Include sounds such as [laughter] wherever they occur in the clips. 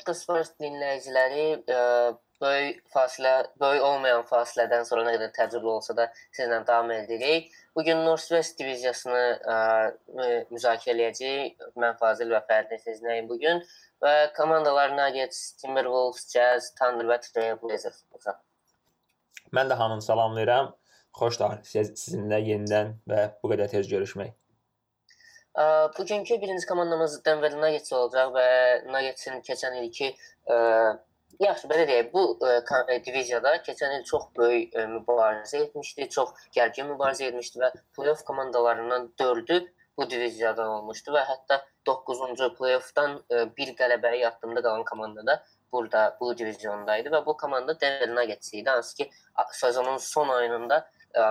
Salam Podcast First dinləyiciləri, ə, böyük fasilə, böyük olmayan fasilədən sonra nə qədər təcrübə olsa da sizlə davam edirik. Bu gün Northwest diviziyasını ə, müzakirə edəcəyik. Mən Fazil və Fərdi sizinləyim bu gün və komandalar Nuggets, Timberwolves, Jazz, Thunder və Trail Blazers olacaq. Mən də hamını salamlayıram. Xoşdur sizinlə yenidən və bu qədər tez görüşmək. Bugünkü birinci komandamız Denver Nuggets olacaq və Nuggetsin keçən ilki yaxşı belə deyək, bu ə, diviziyada keçən il çox böyük ə, mübarizə etmişdi, çox gərgin mübarizə etmişdi və playoff komandalarından 4-ü bu diviziyadan olmuşdu və hətta 9-cu playoffdan bir qələbəyə yatdığında qalan komanda da burada bu divizyondaydı və bu komanda Denver Nuggets idi. Hansı ki sezonun son ayında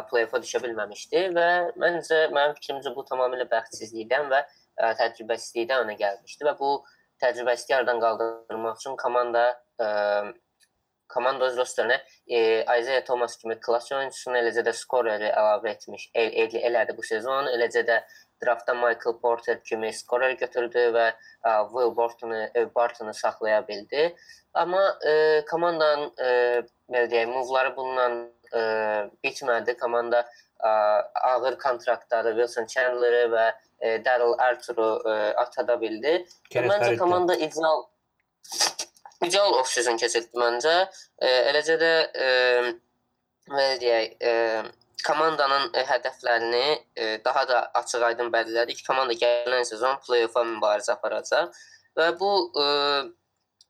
play-offa düşə bilməmişdi və məncə mənim fikrimcə bu tamamilə bəxtsizlikdən və ə, təcrübəsizlikdən önə gəlmişdi və bu təcrübəsizliyi aradan qaldırmaq üçün komanda ə, komanda öz rosterinə e, Isaiah Thomas kimi klass oyunçusunu, eləcə də skoreri əlavə etmiş, el, el, elədi bu sezon. Eləcə də draftda Michael Porter kimi skorer götürdü və ə, Will Bartonu, e, Bartonu saxlaya bildi. Amma e, komandanın e, belə deyək, move-ları bundan ə, bitmədi. Komanda ə, ağır kontraktları Wilson Chandler'ı və ə, Daryl Arthur'u ə, atada bildi. Məncə komanda ideal ideal off-season keçirdi məncə. Ə, eləcə də ə, belə deyək, ə, komandanın ə, hədəflərini ə, daha da açıq-aydın bəlirlədik. Komanda gələn sezon play-offa mübarizə aparacaq və bu ə,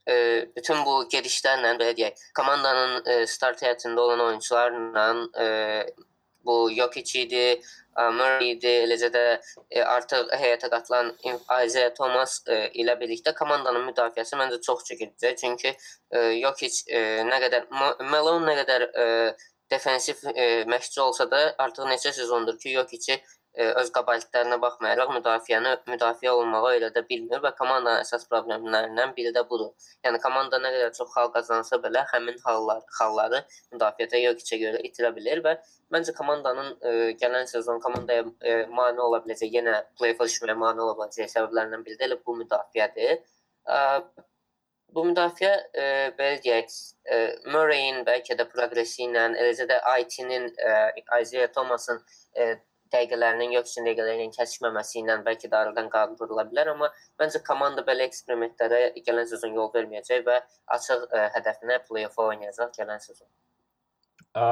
e, bütün bu gedişlərlə belə deyək, komandanın e, start heyətində olan oyunçularla e, bu Jokic idi, Murray idi, eləcə də e, artıq heyətə qatılan Isaiah Thomas e, ilə birlikdə komandanın müdafiəsi məncə çox çəkiləcək. Çünki e, Jokic e, nə qədər Malone nə qədər e, defensiv e, məşqçi olsa da artıq neçə sezondur ki, Jokic-i öz qabalətlərinə baxmayaraq müdafiəni müdafiə olmağı elə də bilmir və komandanın əsas problemlərindən biri də budur. Yəni komanda nə qədər çox xal qazansa belə həmin hallar xalları müdafiədə Jokicə görə itirə bilər və məncə komandanın ə, gələn sezon komandaya ə, mane ola biləcək, yenə play-offa düşməyə mane ola biləcək səbəblərdən biri də elə bu müdafiədir. Ə, bu müdafiə e, belə deyək, e, Murray-in bəlkə də proqresi ilə, eləcə də IT-nin, e, Isaiah Thomas'ın e, dəqiqələrinin yox üçün dəqiqələrinin kəsişməməsi ilə bəlkə də aradan qaldırıla bilər, amma məncə komanda belə eksperimentlərə gələn sezon yol verməyəcək və açıq ə, hədəfinə play-off oynayacaq gələn sezon. Ə,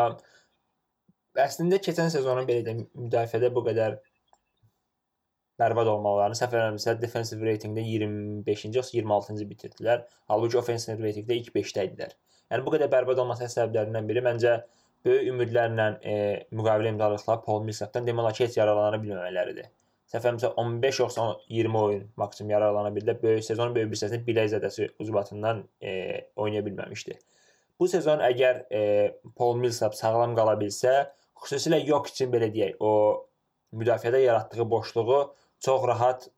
əslində keçən sezonun belə də müdafiədə bu qədər bərbad olmalarını səhv eləmirəmsə defensive ratingdə 25-ci yoxsa 26-cı bitirdilər. Halbuki offensive ratingdə ilk 5-də idilər. Yəni bu qədər bərbad olması səbəblərindən biri məncə böyük ümidlərlə e, müqavilə imzaladıqları Paul Millsapdan demək olar ki, heç yararlana bilməmələridir. Səhvəmsə 15 yoxsa 20 oyun maksimum yararlana bildi. Böyük sezonun böyük bir hissəsini bilək zədəsi ucbatından e, oynaya bilməmişdi. Bu sezon əgər e, Paul Millsap sağlam qala bilsə, xüsusilə Yok üçün belə deyək, o müdafiədə yaratdığı boşluğu çox rahat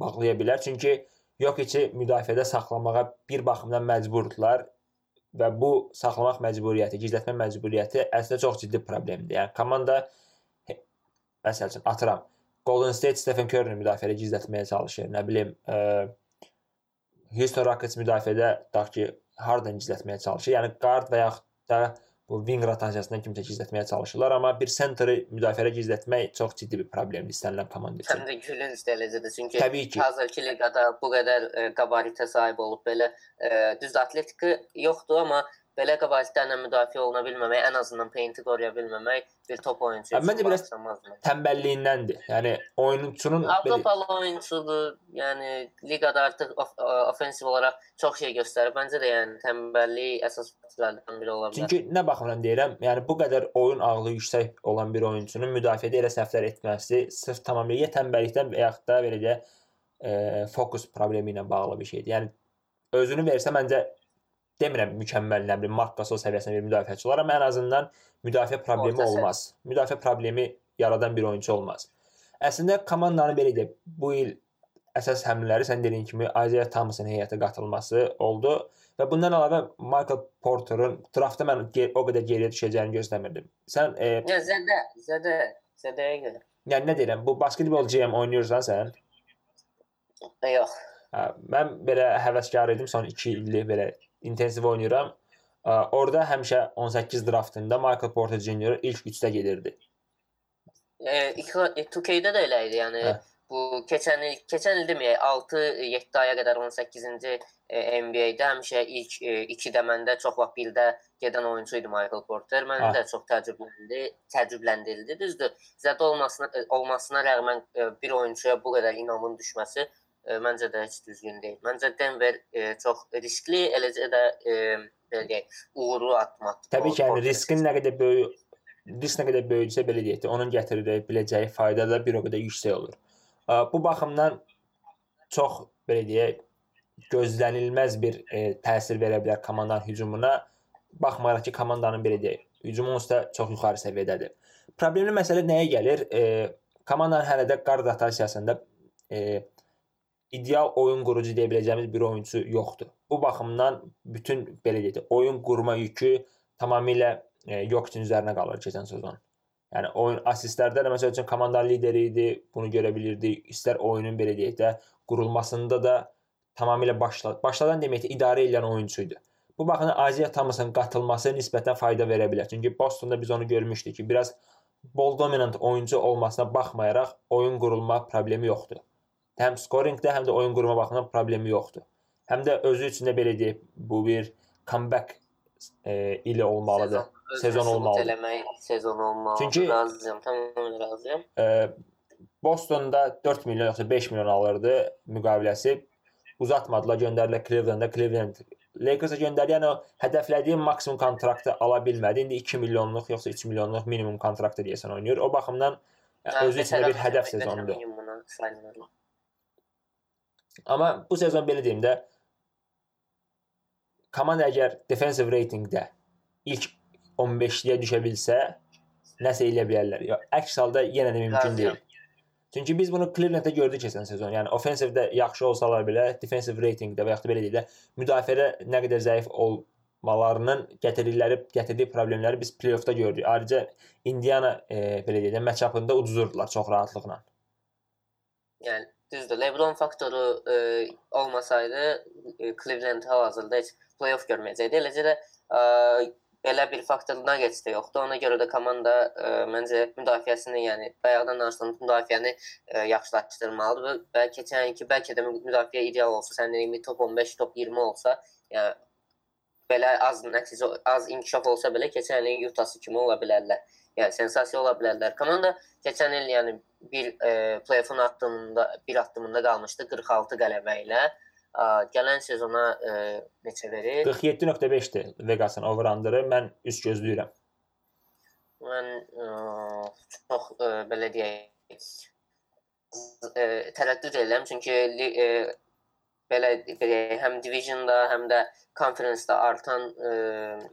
bağlaya bilər. Çünki Yok içi müdafiədə saxlamağa bir baxımdan məcburdular və bu saxlamaq məcburiyyəti, gizlətmə məcburiyyəti əslində çox ciddi problemdir. Yəni komanda məsəl üçün atıram Golden State Stephen Curry müdafiədə gizlətməyə çalışır. Nə bilim, ə, e, Houston Rockets müdafiədə tutaq ki, hardan gizlətməyə çalışır. Yəni guard və yaxud da bu wing rotasiyasından kimsə gizlətməyə çalışırlar, amma bir centeri müdafiədə gizlətmək çox ciddi bir problemdir istənilən komanda üçün. Həm də gülünc dərəcədə, çünki hazırki liqada bu qədər e, qabaritə sahib olub belə e, düz atletika yoxdur, amma belə qabalətlərlə müdafiə oluna bilməmək, ən azından paint-i qoruya bilməmək bir top oyunçusu üçün Məncə biraz tənbəlliyindəndir. Yəni oyunçunun Avropalı oyunçudur. Yəni liqada artıq of ofensiv olaraq çox şey göstərib. Məncə də yəni tənbəllik əsas faktorlardan biri ola bilər. Çünki nə baxımdan deyirəm, yəni bu qədər oyun ağırlığı yüksək olan bir oyunçunun müdafiədə elə səhvlər etməsi sırf tamamilə tənbəllikdən və yaxud da belə deyə e, fokus problemi ilə bağlı bir şeydir. Yəni özünü versə məncə demirəm mükəmməl nə bilim Mark Gasol səviyyəsində bir müdafiəçi olar, amma ən azından müdafiə problemi Ortası. olmaz. Müdafiə problemi yaradan bir oyunçu olmaz. Əslində komandanın belə deyək, bu il əsas həmlələri sən dediyin kimi Isaiah Thomas'ın heyətə qatılması oldu və bundan əlavə Michael Porter'ın draftda mən o qədər geriyə düşəcəyini gözləmirdim. Sən e, Ya zədə, zədə, zədəyə görə. Yəni nə deyirəm? Bu basketbol GM oynayırsan sən? Yox. Ə, Mən belə həvəskar idim son 2 illik belə intensiv oynayıram. Orada həmişə 18 draftında Michael Porter Jr. ilk 3-də gedirdi. E, 2K'də də elə idi. Yəni Hə. bu keçən il, keçən il deməyək 6-7 aya qədər 18-ci e, NBA-də həmişə ilk 2-də məndə çox vaxt bildə gedən oyunçu idi Michael Porter. Məni Ah. də çox təəccübləndi, təəccübləndirildi. Düzdür, zədə olmasına e, olmasına rəğmən e, bir oyunçuya bu qədər inamın düşməsi e, məncə də heç düzgün deyil. Məncə Denver e, çox riskli, eləcə də e, belə deyək, uğurlu addım atdı. Təbii ki, yəni riskin nə qədər böyük risk nə qədər böyüksə belə deyək də, onun gətirdiyi biləcəyi fayda da bir o qədər yüksək olur. Ə, Bu baxımdan çox belə deyək gözlənilməz bir e, təsir verə bilər komandanın hücumuna. Baxmayaraq ki, komandanın belə deyək, hücum onsuz da çox yuxarı səviyyədədir. Problemli məsələ nəyə gəlir? E, komandanın hələ də qard rotasiyasında e, ideal oyun qurucu deyə biləcəyimiz bir oyunçu yoxdur. Bu baxımdan bütün belə deyək, oyun qurma yükü tamamilə e, Jokic üzərinə qalır keçən sezon. Yəni oyun assistlərdə də məsəl üçün komanda lideri idi, bunu görə bilirdi. İstər oyunun belə deyək də qurulmasında da tamamilə başla başladan deməkdə idarə edən oyunçu idi. Bu baxımdan Aziya Thomas'ın qatılması nisbətən fayda verə bilər. Çünki Bostonda biz onu görmüşdük ki, biraz ball dominant oyuncu olmasına baxmayaraq oyun qurulma problemi yoxdur. Həm scoringdə, həm də oyun qurma baxımından problemi yoxdur. Həm də özü üçün də belə deyək, bu bir comeback e, ili olmalıdır. Sezon sübut olmalıdır. Eləmək sezon olmalıdır. Çünki- razıyam, tamamilə razıyam. E, Bostonda 4 milyon yoxsa 5 milyon alırdı müqaviləsi. Uzatmadılar, göndərdilər Cleveland-a. Cleveland Lakers-a göndərdi. Yəni hədəflədiyi maksimum kontraktı ala bilmədi. İndi 2 milyonluq yoxsa 3 milyonluq minimum kontraktı deyəsən oynayır. O baxımdan yəni, özü üçün bir hədəf sezonudur. Amma bu sezon belə deyim də komanda əgər defensive ratingdə ilk 15-liyə düşə bilsə, nəsə eləyə bilərlər. Ya əks halda yenə də mümkün Razıyam. deyil. Çünki biz bunu Cleveland-da gördük keçən sezon. Yəni offensivdə yaxşı olsalar belə, defensive ratingdə və yaxud da belə deyək də müdafiədə nə qədər zəif olmalarının gətirdikləri gətirdiyi problemləri biz play-offda gördük. Ayrıca Indiana e, belə deyək də match-upında uduzurdular çox rahatlıqla. Yəni düzdür. LeBron faktoru e, olmasaydı e, Cleveland hal-hazırda heç play-off görməyəcəkdi. Eləcə də e, belə bir faktor Nuggets də yoxdur. Ona görə də komanda e, məncə müdafiəsini, yəni bayaqdan danışdığımız müdafiəni e, yaxşılaşdırmalıdır və, keçən ilki bəlkə də müdafiə ideal olsa, sən dedin top 15, top 20 olsa, yəni belə az nəticə, az inkişaf olsa belə keçən ilin Utah-sı kimi ola bilərlər. Yəni sensasiya ola bilərlər. Komanda keçən il yəni bir e, play-off'un addımında bir addımında qalmışdı 46 qələbə ilə. A, gələn sezona e, neçə verir? 47.5-dir Vegas'ın over-under'ı. Mən üst gözləyirəm. Mən ə, çox ə, belə deyək ə, tərəddüd edirəm çünki ə, belə həm divisionda, həm də konfransda artan ə,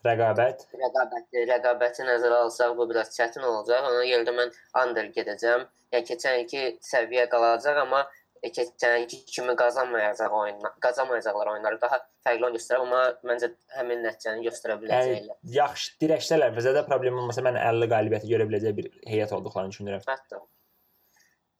Rəqabət rəqabəti, rəqabəti nəzərə alsaq bu biraz çətin olacaq. Ona görə də mən under gedəcəm. Yəni keçən ilki səviyyə qalacaq, amma e, keçən ilki kimi qazanmayacaq oyunlar, qazanmayacaqlar oyunları daha fərqli oyun göstərər, amma məncə həmin nəticəni göstərə yəni biləcəklər. yaxşı dirəşsələr və zədə problem olmasa mən 50 qalibiyyəti görə biləcək bir heyət olduqlarını düşünürəm. Hətta.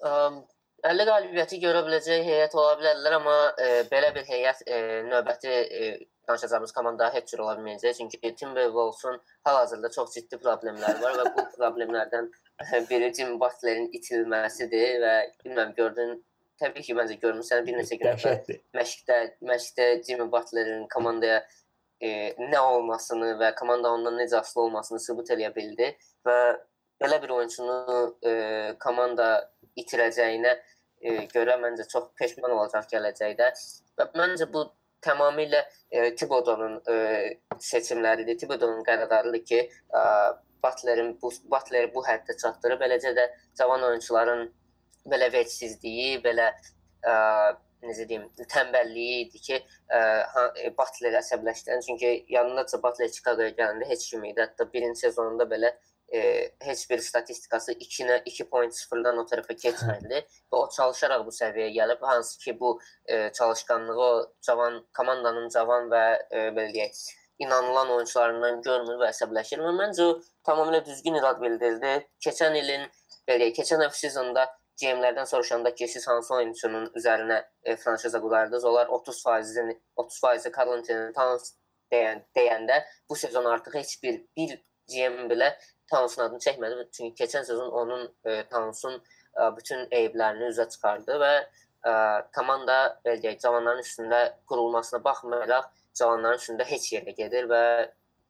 Əm, 50 qalibiyyəti görə biləcək heyət ola bilərlər, amma e, belə bir heyət e, növbəti e, danışacağımız komanda heç cür ola bilməyəcək. Çünki Timberwolves-un hal-hazırda çox ciddi problemləri var və bu problemlərdən biri Jim Butler-in itilməsidir və bilmirəm gördün təbii ki, məncə görmüsən bir neçə gün əvvəl məşqdə məşqdə Jimmy Butler-in komandaya e, nə olmasını və komanda ondan necə asılı olmasını sübut eləyə bildi və belə bir oyunçunu e, komanda itirəcəyinə görə məncə çox peşman olacaq gələcəkdə və məncə bu tamamilə e, Thibodeau-nun e, seçimləridir. Thibodeau-nun qərarlarıdır ki, e, Butler-in bu Butler bu həddə çatdırıb, beləcə də cavan oyunçuların belə vəcsizliyi, belə ə, necə deyim, tənbəlliyi idi ki, ə, ha- e, Butler əsəbləşdirən. Çünki yanındaca Butler Chicagoya gələndə heç kim idi. Hətta birinci sezonunda belə e, heç bir statistikası 2-nə 2.0-dan o tərəfə keçmədi və o çalışaraq bu səviyyəyə gəlib. Hansı ki bu e, çalışqanlığı o cavan komandanın cavan və e, belə deyək, inanılan oyunçularından görmür və əsəbləşir. Və məncə o tamamilə düzgün irad bildirdi. Keçən ilin belə deyək, keçən off sezonda GM-lərdən soruşanda ki, siz hansı oyunçunun üzərinə e, franşiza qurardınız? Onlar 30%-ni 30%-i Carl Anthony Towns deyən, deyəndə bu sezon artıq heç bir bir GM belə Towns'un adını çəkmədi. Çünki keçən sezon onun e, Towns'un e, bütün eyblərini üzə çıxardı və e, komanda belə deyək, cavanların üstündə qurulmasına baxmayaraq cavanların üstündə heç yerə gedir və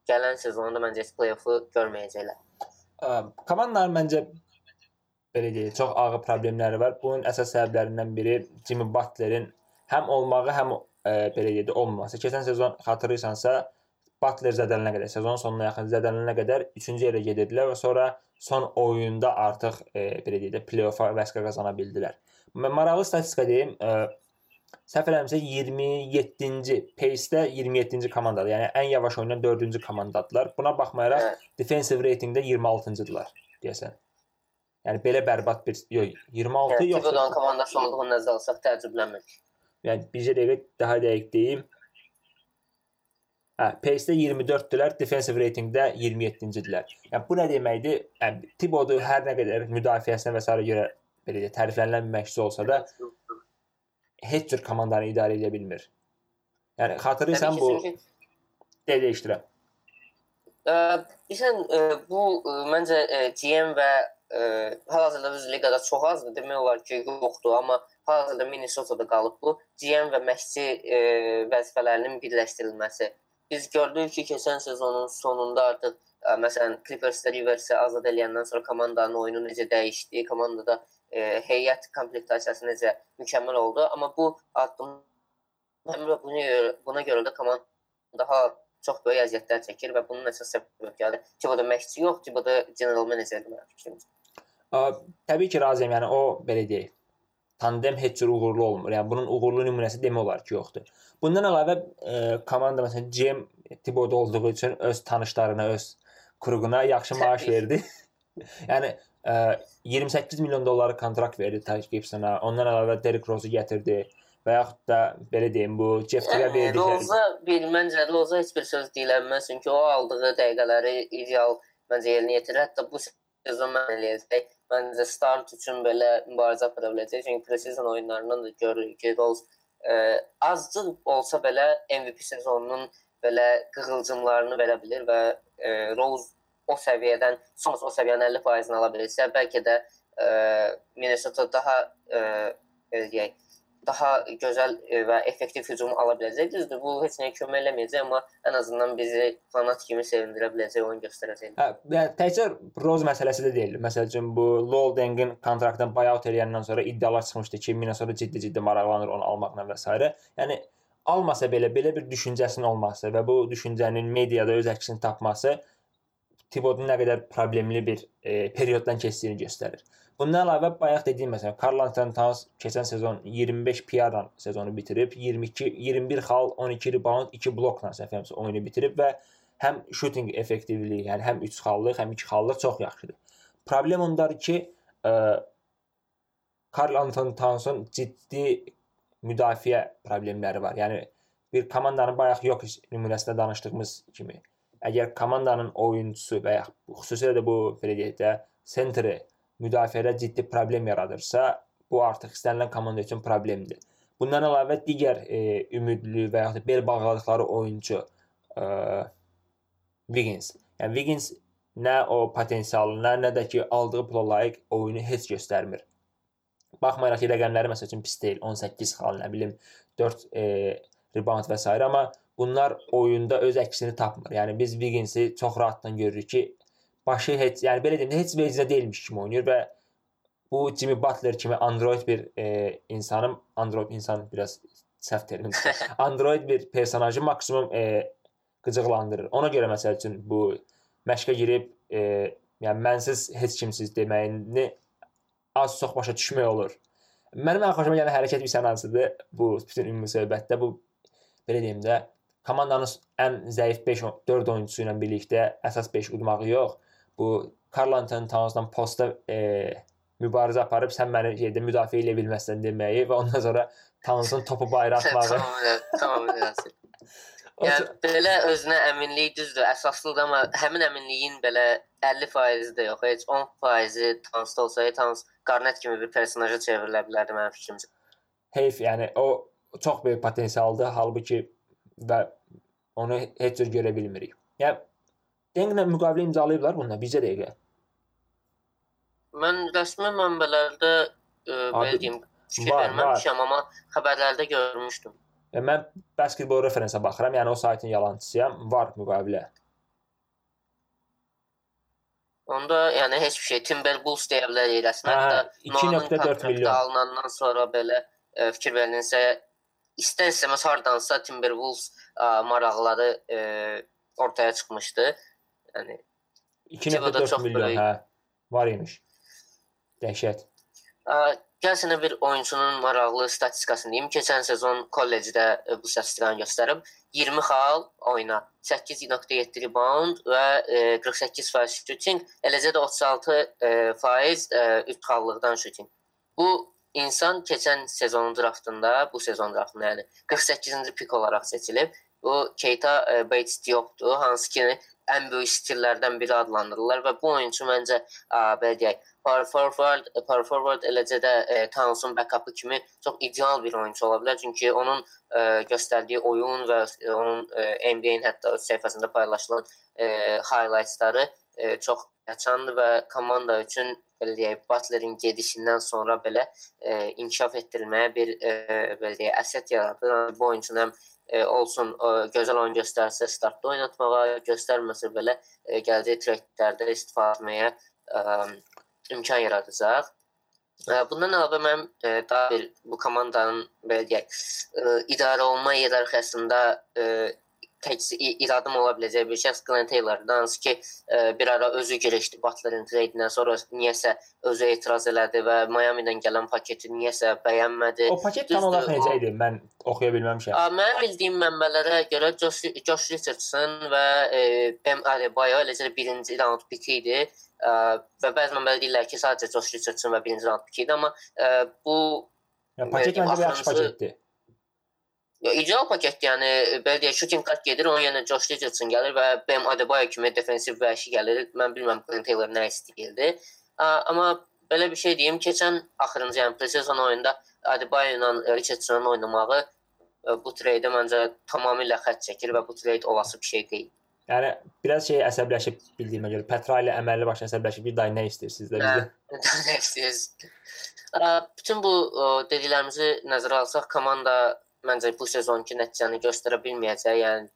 gələn sezonda məncə heç play-offu görməyəcəklər. Komandanın məncə belə deyək, çox ağır problemləri var. Bunun əsas səbəblərindən biri Jimmy Butlerin həm olmağı, həm ə, e, belə deyək, olmaması. Keçən sezon xatırlayırsansa, Butler zədələnə qədər, sezonun sonuna yaxın zədələnə qədər 3-cü yerə gedirdilər və sonra son oyunda artıq e, belə deyək də play-offa vəsqə qazana bildilər. Maraqlı statistika deyim, e, səhv eləmirəmsə 27-ci pace-də 27-ci komandadır. Yəni ən yavaş oynayan 4-cü komandadılar. Buna baxmayaraq evet. defensive ratingdə 26-cıdılar deyəsən. Yəni belə bərbad bir yox 26 yəni, yoxsa Tibodan komandası olduğunu nəzərə alsaq təəccüblənmirik. Yəni bircə dəqiqə daha dəqiq deyim. Hə, pace-də 24-dülər, defensive ratingdə 27-cidilər. Yəni bu nə deməkdir? Yəni Tibodu hər nə qədər müdafiəsinə və s. görə belə deyə təriflənilən məşqçi olsa da heç cür komandanı idarə edə bilmir. Yəni xatırlayırsan bu deyə dəyişdirəm. Bilirsən, bu məncə GM və hal-hazırda biz liqada çox azdır. Demək olar ki, yoxdur, amma hal-hazırda Minnesota-da qalıb bu GM və məşqçi e, vəzifələrinin birləşdirilməsi. Biz gördük ki, keçən sezonun sonunda artıq ə, məsələn Clippers-də Rivers-i azad edəndən sonra komandanın oyunu necə dəyişdi, komandada e, heyət komplektasiyası necə mükəmməl oldu, amma bu addım həm də buna görə, buna görə də komanda daha çox böyük əziyyətlər çəkir və bunun əsas səbəbi ki, bu da məşqçi yox, ki, bu da general menecerdir mənim fikrimcə. Təbii ki, razıyam. Yəni o belə deyək, tandem heç cür uğurlu olmur. Yəni bunun uğurlu nümunəsi demək olar ki, yoxdur. Bundan əlavə e, komanda məsələn GM Tiboda olduğu üçün öz tanışlarına, öz kruquna yaxşı maaş verdi. [laughs] yəni e, 28 milyon dolları kontrakt verdi Taj Gibsona. Ondan əlavə Derrick Rose-u gətirdi və yaxud da belə deyim bu Jeff-ə verdikləri. Roza bir məncə Roza heç bir söz deyilməz çünki o aldığı dəqiqələri ideal məncə yerinə yetirir. Hətta bu sezon mən eləyəcək. Məncə start üçün belə mübarizə apara biləcək. Çünki preseason oyunlarından da görürük ki, Rose ə, azcıq olsa belə MVP sezonunun belə qığılcımlarını verə bilər və ə, Rose o səviyyədən, son o səviyyənin 50%-ni ala bilirsə, bəlkə də ə, Minnesota daha ə, deyək, daha gözəl e, və effektiv hücum ala biləcək. Düzdür, bu heç nəyə kömək eləməyəcək, amma ən azından bizi fanat kimi sevindirə biləcək oyun göstərəcək. Hə, yəni təkcə Rose məsələsi də deyil. Məsələn, bu Lol Dengin kontraktdan buyout eləyəndən sonra iddialar çıxmışdı ki, Minnesota ciddi-ciddi maraqlanır onu almaqla və s. Yəni almasa belə belə bir düşüncəsinin olması və bu düşüncənin mediada öz əksini tapması Tibodun nə qədər problemli bir e, perioddan keçdiyini göstərir. Bundan əlavə bayaq dediyim məsələn Karl Anton Towns keçən sezon 25 PR-la sezonu bitirib, 22 21 xal, 12 rebound, 2 blokla səhvləmirəmsə oyunu bitirib və həm shooting effektivliyi, yəni həm 3 xallıq, həm 2 xallıq çox yaxşıdır. Problem ondadır ki, ə, Karl Anton Towns'un ciddi müdafiə problemləri var. Yəni bir komandanın bayaq yox nümunəsində danışdığımız kimi, əgər komandanın oyunçusu və ya xüsusilə də bu belə deyək də sentri müdafiədə ciddi problem yaradırsa, bu artıq istənilən komanda üçün problemdir. Bundan əlavə digər e, ümidli və ya da bel bağladıkları oyunçu e, Wiggins. Yəni Wiggins nə o potensialına, nə də ki aldığı pula layiq oyunu heç göstərmir. Baxmayaraq ki, rəqəmləri məsəl üçün pis deyil. 18 xal, nə bilim 4 e, rebound və s. amma bunlar oyunda öz əksini tapmır. Yəni biz Wigginsi çox rahatdan görürük ki, başı heç, yəni belə deyim, heç vecdə deyilmiş kimi oynayır və bu Jimmy Butler kimi android bir e, insanım, android insan biraz səhv termindir. [laughs] android bir personajı maksimum e, qıcıqlandırır. Ona görə məsəl üçün bu məşqə girib e, yəni mənsiz heç kimsiz deməyini az çox başa düşmək olur. Mənim ən xoşuma gələn hərəkət bir sənasıdır. Bu bütün ümumi söhbətdə bu belə deyim də komandanın ən zəif 5 4 oyunçusu ilə birlikdə əsas 5 udmağı yox, bu Karl Anton Towns'dan posta e, mübarizə aparıb sən məni yerdə müdafiə edə bilməzsən deməyi və ondan sonra Towns'un topu bayıra [laughs] atmağı. tamam, tamam. Yəni [laughs] belə özünə əminlik düzdür, əsaslıdır, amma həmin əminliyin belə 50% də yox, heç 10% Tans olsa, Tans Garnet kimi bir personaja çevrilə bilərdi mənim fikrimcə. Heyf, yəni o çox böyük potensialdır, halbuki və onu heç cür görə bilmirik. Yəni Denglə müqavilə imzalayıblar bununla bizə dəqiqə. Mən rəsmi mənbələrdə e, belə deyim, fikir verməmişəm, amma xəbərlərdə görmüşdüm. Yəni mən basketbol referensə baxıram, yəni o saytın yalançısıyam, var müqavilə. Onda yəni heç bir şey Timberwolves deyə bilərik rəsmən Hə, də 2.4 milyon. alınandan sonra belə e, fikir verilinsə istər-istəməz hardansa Timberwolves ə, maraqları e, ortaya çıxmışdı. Yəni 2.4 çox milyon, böyük. hə. Var imiş. Dəhşət. Ə, Gəl sənə bir oyunçunun maraqlı statistikasını deyim. Keçən sezon kollecdə e, bu statistikanı göstərib. 20 xal oyuna, 8.7 rebound və e, 48% shooting, eləcə də 36 e, faiz e, üç xallıqdan shooting. Bu insan keçən sezonun draftında, bu sezon draftında yəni 48-ci pik olaraq seçilib. Bu Keita e, Bates Diop'dur, hansı ki ən böyük stillərdən biri adlandırılırlar və bu oyunçu məncə belə deyək, power forward, power forward eləcə də e, Towns'un backup-ı kimi çox ideal bir oyunçu ola bilər. Çünki onun e, göstərdiyi oyun və e, onun e, NBA-in hətta öz səhifəsində paylaşılan e, highlights-ları e, çox açandır və komanda üçün belə deyək, Butlerin gedişindən sonra belə e, inkişaf etdirilməyə bir e, belə deyək, əsas yaradır. Bu oyunçunun həm e, olsun e, gözəl oyun göstərsə startda oynatmağa, göstərməsə belə e, gələcək treytlərdə istifadə etməyə e, imkan yaradacaq. E, bundan əlavə mən e, daha bir bu komandanın belə deyək, e, idarə olunma iyerarxiyasında e, tək iradım ola biləcək bir şəxs Glenn Taylor'dan hansı ki e, bir ara özü girişdi Butler'ın trade-indən sonra niyəsə özü etiraz elədi və Miami-dən gələn paketi niyəsə bəyənmədi. O paket tam olaraq necə idi? Mən oxuya bilməmişəm. Ə, Mənim bildiyim mənbələrə görə Josh, Josh Richardson və e, Bam Adebayo eləcə birinci round piki idi. Ə, və bəzi mənbələr deyirlər ki, sadəcə Josh Richardson və birinci round piki idi, amma ə, bu Yəni paket məncə yaxşı paketdir. İdeal paketdir. Yəni belə deyək, shooting guard gedir, onun yerinə Josh Richardson gəlir və Bam Adebayo kimi defensiv vəhşi gəlir. Mən bilmirəm Glenn Taylor nə istəyirdi. Amma belə bir şey deyim, keçən axırıncı yəni pre-sezon oyunda Adebayo ilə Richardsonun oynamağı ə, bu treydə məncə tamamilə xətt çəkir və bu treyd olası bir şey deyil. Yəni biraz şey əsəbləşib bildiyimə görə Petra ilə əməlli başlı əsəbləşib bir day nə istəyirsiniz də bizdə? [laughs] Nə istəyirsiniz? Bütün bu dediklərimizi nəzərə alsaq, komanda məncə bu sezonki nəticəni göstərə bilməyəcək. Yəni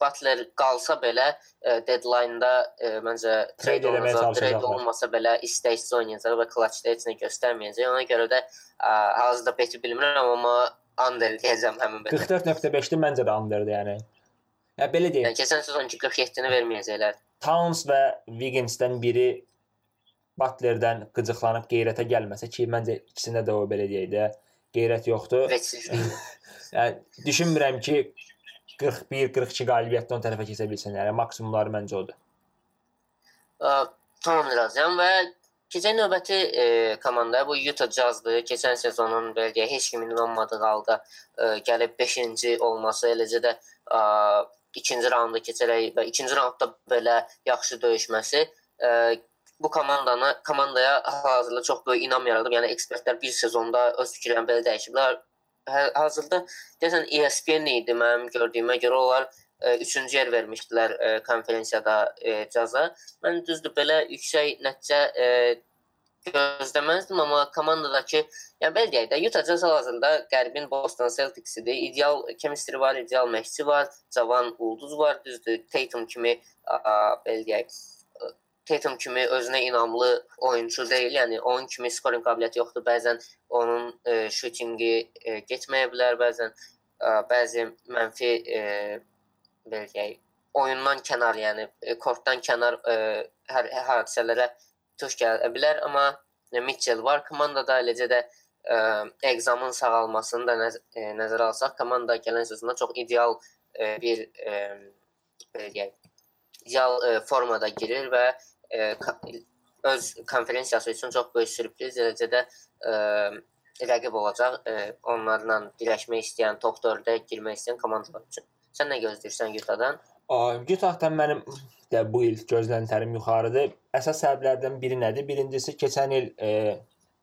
Butler qalsa belə ə, deadline-da ə, məncə Trade olunacaq, trade olmasa belə istəksiz oynayacaq və clutch-da heç nə göstərməyəcək. Ona görə də ə, hazırda beti bilmirəm, amma under deyəcəm həmin beti. 44.5-dir məncə də underdır yəni. Ya belə deyim. Yəni keçən sezonki 47-ni verməyəcəklər. Towns və Wigginsdən biri Butlerdən qıcıqlanıb qeyrətə gəlməsə ki, məncə ikisində də o belə deyək də qeyrət yoxdur. Yəni düşünmürəm ki 41-42 qalibiyyətlə o tərəfə keçə bilsinlər. Yəni maksimumları məncə odur. Ə, Tamam razıyam və keçən növbəti e, komanda bu Utah Jazzdır. Keçən sezonun belə deyək, heç kimin inanmadığı halda e, gəlib 5-ci olması, eləcə də ə, ikinci raunda keçərək və ikinci raundda belə yaxşı döyüşməsi e, bu komandanı komandaya hazırda çox böyük inam yaradıb. Yəni ekspertlər bir sezonda öz fikirlərini belə dəyişiblər. Hə- Hazırda deyəsən ESPN idi mənim gördüyümə görə onlar 3-cü yer vermişdilər e, konferansiyada e, caza. Mən düzdür belə yüksək nəticə e, gözləməzdim, amma komandadakı, yəni belə deyək də, Utah Jazz hal-hazırda Qərbin Boston Celtics-idir. İdeal chemistry var, ideal məşqçi var, cavan ulduz var, düzdür. Tatum kimi a, belə deyək, Tatum kimi özünə inamlı oyunçu deyil. Yəni onun kimi skoring qabiliyyəti yoxdur. Bəzən onun e, şutingi e, getməyə bilər, bəzən e, bəzi mənfi e, belə deyək, oyundan kənar, yəni e, kortdan kənar e, hər hadisələrə tuş gələ bilər, amma e, Mitchell var komandada, eləcə də ə, Examın sağalmasını da nəz ə, nəzərə alsaq, komanda gələn sezonda çox ideal ə, bir ə, belə deyək, ideal ə, formada girir və öz konferansiyası üçün çox böyük sürpriz, eləcə də ə, rəqib olacaq ə, onlarla birləşmək istəyən, top 4-ə girmək istəyən komandalar üçün. Sən nə gözləyirsən Utah-dan? Utah-dan mənim də bu il gözləntlərim yuxarıdır. Əsas səbəblərdən biri nədir? Birincisi keçən il e,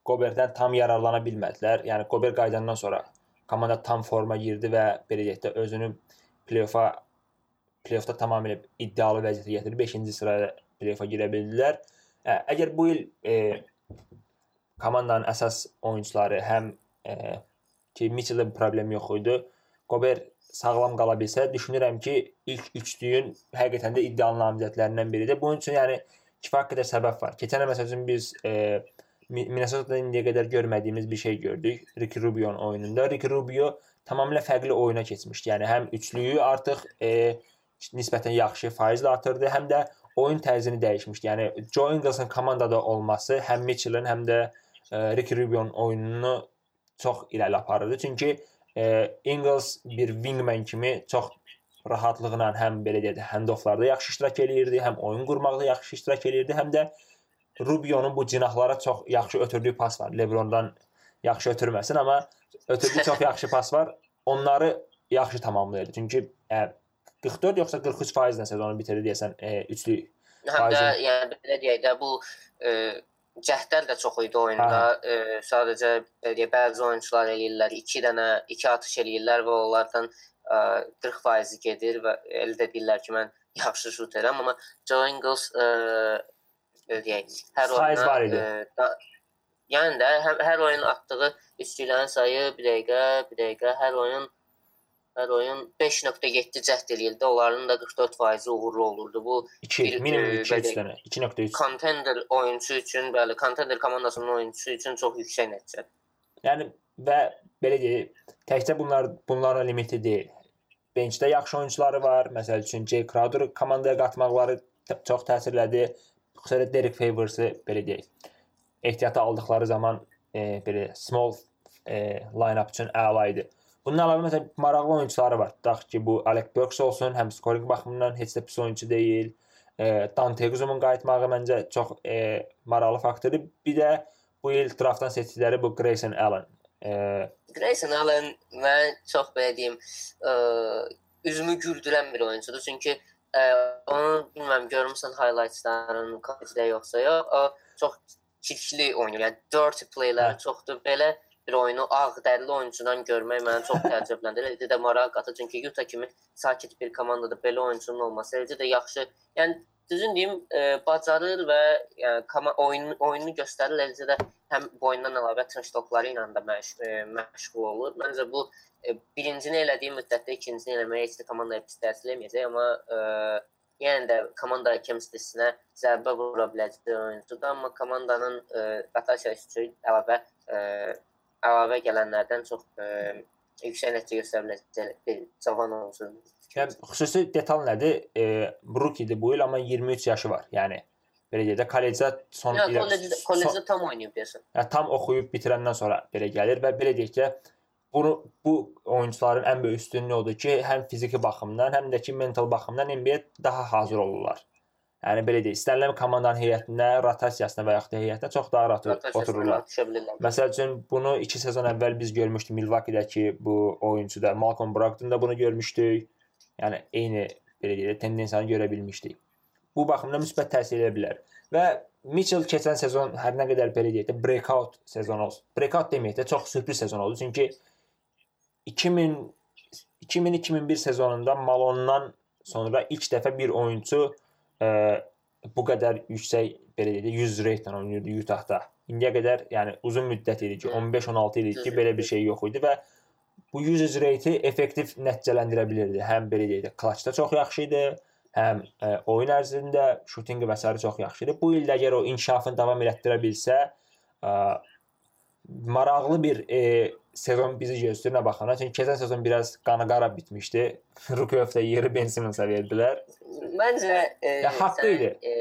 Goberdən tam yararlana bilmədilər. Yəni Gober qayıdandan sonra komanda tam forma girdi və belə deyək də özünü play-offa play-offda tamamilə iddialı vəziyyətə gətirib 5-ci sıraya play-offa girə bildilər. Ə, əgər bu il e, komandanın əsas oyunçuları həm e, ki Mitchell-in problemi yox idi. Gober sağlam qala bilsə, düşünürəm ki, ilk üçlüyün həqiqətən də iddialı namizədlərindən biridir. Bunun üçün yəni kifayət qədər səbəb var. Keçən il məsələn biz e, Minnesota-da indiyə qədər görmədiyimiz bir şey gördük. Ricky Rubio-nun oyununda. Ricky Rubio tamamilə fərqli oyuna keçmişdi. Yəni həm üçlüyü artıq e, nisbətən yaxşı faizlə atırdı, həm də oyun tərzini dəyişmişdi. Yəni Joe Ingles'ın komandada olması həm Mitchell-ın, həm də e, Ricky Rubio-nun oyununu çox irəli aparırdı. Çünki e, Ingles bir wingman kimi çox rahatlıqla həm belə deyək, handofflarda yaxşı iştirak eləyirdi, həm oyun qurmaqda yaxşı iştirak eləyirdi, həm də Rubionun bu cinahlara çox yaxşı ötürdüyü pas var. LeBrondan yaxşı ötürməsin, amma ötürdüyü çox yaxşı pas var. Onları yaxşı tamamlayırdı. Çünki ə, 44 yoxsa 43 faizlə sezonu bitirdi deyəsən, e, üçlü Həm də yəni belə deyək də bu e, cəhdlər də çox idi oyunda. E, sadəcə belə bəzi oyunçular eləyirlər 2 dənə 2 atış eləyirlər və onlardan e, 40% gedir və əldə edirlər ki, mən yaxşı şuteram, amma Joe Ingles e, deyək, hər oyuna e, da, yəni də hər, hər oyun atdığı üçlüklərin sayı bir dəqiqə, bir dəqiqə hər oyun hər oyun 5.7 cəhd eləyirdi. Onların da 44% uğurlu olurdu. Bu 2 bir, minimum 2 3 dənə, 2.3. Contender oyunçu üçün, bəli, contender komandasının oyunçusu üçün çox yüksək nəticədir. Yəni və belə deyək, təkcə bunlar bunlara limiti deyil. Benchdə yaxşı oyunçuları var. Məsəl üçün Jay Crowder komandaya qatmaqları çox təsirlədi. Xüsusilə Derek Favors-ı belə deyək, ehtiyata aldıqları zaman e, belə small e, line-up üçün əla idi. Bundan əlavə məsələn maraqlı oyunçuları var. Tutaq ki, bu Alec Burks olsun, həm scoring baxımından heç də pis oyunçu deyil. E, Dante Exum'un qayıtmağı məncə çox e, maraqlı faktordur. Bir də bu il draftdan seçdikləri bu Grayson Allen. E, Grayson Allen mən çox belə deyim, e, üzümü güldürən bir oyunçudur. Çünki e, onu bilmirəm görmüsən highlights-ların kollecdə yoxsa yox. O çox çirkli oynayır. Yəni dirty play-lər çoxdur. Belə bir oyunu ağdərli oyuncudan görmək məni çox təəccübləndirir. Eləcə də maraq qatır. Çünki Utah kimi sakit bir komandada belə oyuncunun olması eləcə də yaxşı. Yəni düzün deyim, e, bacarır və yəni oyun oyununu göstərir. Eləcə də həm boyundan əlavə turnstokları ilə də məş e, məşğul olur. Məncə bu e, birincini elədiyi müddətdə ikincini eləməyə heç də komandaya pis təsir etməyəcək, amma e, yenə də komanda chemistry-sinə zərbə vura biləcək oyuncudur, amma komandanın e, rotasiya üçün əlavə e, əlavə gələnlərdən çox ə, e, yüksək nəticə göstərə biləcək bir cavan oyunçudur. Yəni xüsusi detal nədir? E, rookie-dir bu il, amma 23 yaşı var. Yəni belə deyək də kollecdə son il kollecdə kollecdə tam oynayıb deyəsən. Yəni tam oxuyub bitirəndən sonra belə gəlir və belə deyək ki, bunu bu oyunçuların ən böyük üstünlüyü odur ki, həm fiziki baxımdan, həm də ki mental baxımdan NBA daha hazır olurlar. Yəni belə deyək, istənilən komandanın heyətinə, rotasiyasına və yaxud da heyətinə çox daha rahat otururlar. Məsəl üçün bunu 2 sezon əvvəl biz görmüşdük Milwaukee-dəki bu oyunçuda Malcolm Brogdon-da bunu görmüşdük. Yəni eyni belə deyək, tendensiyanı görə bilmişdik. Bu baxımdan müsbət təsir edə bilər. Və Mitchell keçən sezon hər nə qədər belə deyək də breakout sezonu olsun. Breakout deməyək də çox sürpriz sezon oldu. Çünki 2000 2000-2001 sezonunda Malondan sonra ilk dəfə bir oyunçu ə, bu qədər yüksək belə deyək 100 reytlə oynayırdı Utah-da. İndiyə qədər, yəni uzun müddət idi ki, 15-16 il idi ki, belə bir şey yox idi və bu 100 reyti effektiv nəticələndirə bilirdi. Həm belə deyək də clutchda çox yaxşı idi, həm ə, oyun ərzində şutinqi və sair çox yaxşı idi. Bu il də əgər o inkişafını davam elətdirə bilsə, ə, maraqlı bir e, sezon bizi gözləyir nə baxana. Çünki keçən sezon biraz qanı qara bitmişdi. Rukov da yeri Ben Simmons-a verdilər. Məncə e, ya, haqqı idi. E,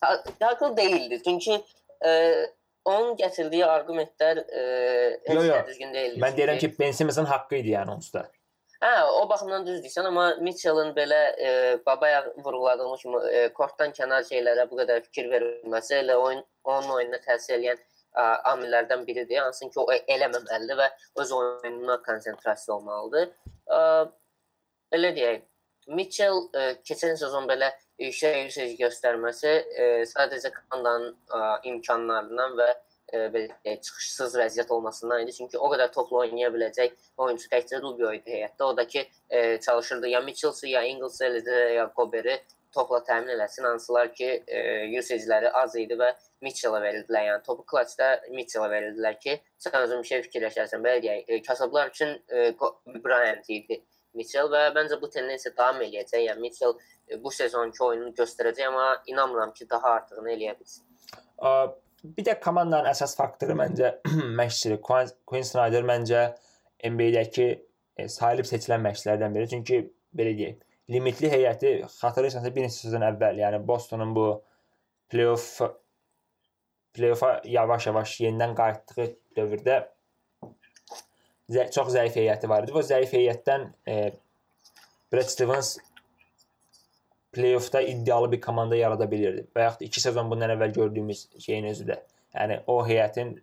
ha haqlı değildi. Çünki e, onun gətirdiyi arqumentlər e, heç yo, yo. düzgün deyildi. Mən deyirəm ki, Ben Simmons-ın haqqı idi yəni onsuz da. Hə, o baxımdan düz deyirsən, amma Mitchell-ın belə e, babaya vurğuladığımız kimi e, kortdan kənar şeylərə bu qədər fikir verilməsi elə oyun onun oyununa təsir edən amillərdən biridir. Hansın ki, o eləməməlidir və öz oyununa konsentrasiya olmalıdır. belə deyək, Mitchell ə, keçən sezon belə yüksək yüksək göstərməsi ə, sadəcə komandanın ə, imkanlarından və ə, belə çıxışsız vəziyyət olmasından idi. Çünki o qədər topla oynaya biləcək oyunçu təkcə Rubio idi heyətdə. O da ki, ə, çalışırdı ya Mitchell-sı, ya Ingles, ya Goberi topla təmin eləsin, hansılar ki, e, usage-ləri az idi və Mitchell-a verirdilər. Yəni topu clutch-da Mitchell-a verirdilər ki, sən özün bir şey fikirləşərsən. Belə deyək, e, kasıblar üçün e, Bryant idi Mitchell və məncə bu tendensiya davam eləyəcək. Yəni Mitchell e, bu sezonki oyununu göstərəcək, amma inanmıram ki, daha artığını eləyə bilsin. Bir də komandanın əsas faktoru məncə [clears throat] məşqçidir. Quinn Snyder məncə NBA-dəki e, sayılıb seçilən məşqçilərdən biri. Çünki belə deyək, limitli heyəti xatırlayırsansə bir neçə sezon əvvəl, yəni Bostonun bu play-off play-offa yavaş-yavaş yenidən qayıtdığı dövrdə zə çox zəif heyəti var idi. Bu zəif heyətdən e, Brad Stevens play-offda iddialı bir komanda yarada bilirdi. Və yaxud 2 sezon bundan əvvəl gördüyümüz şeyin özü də. Yəni o heyətin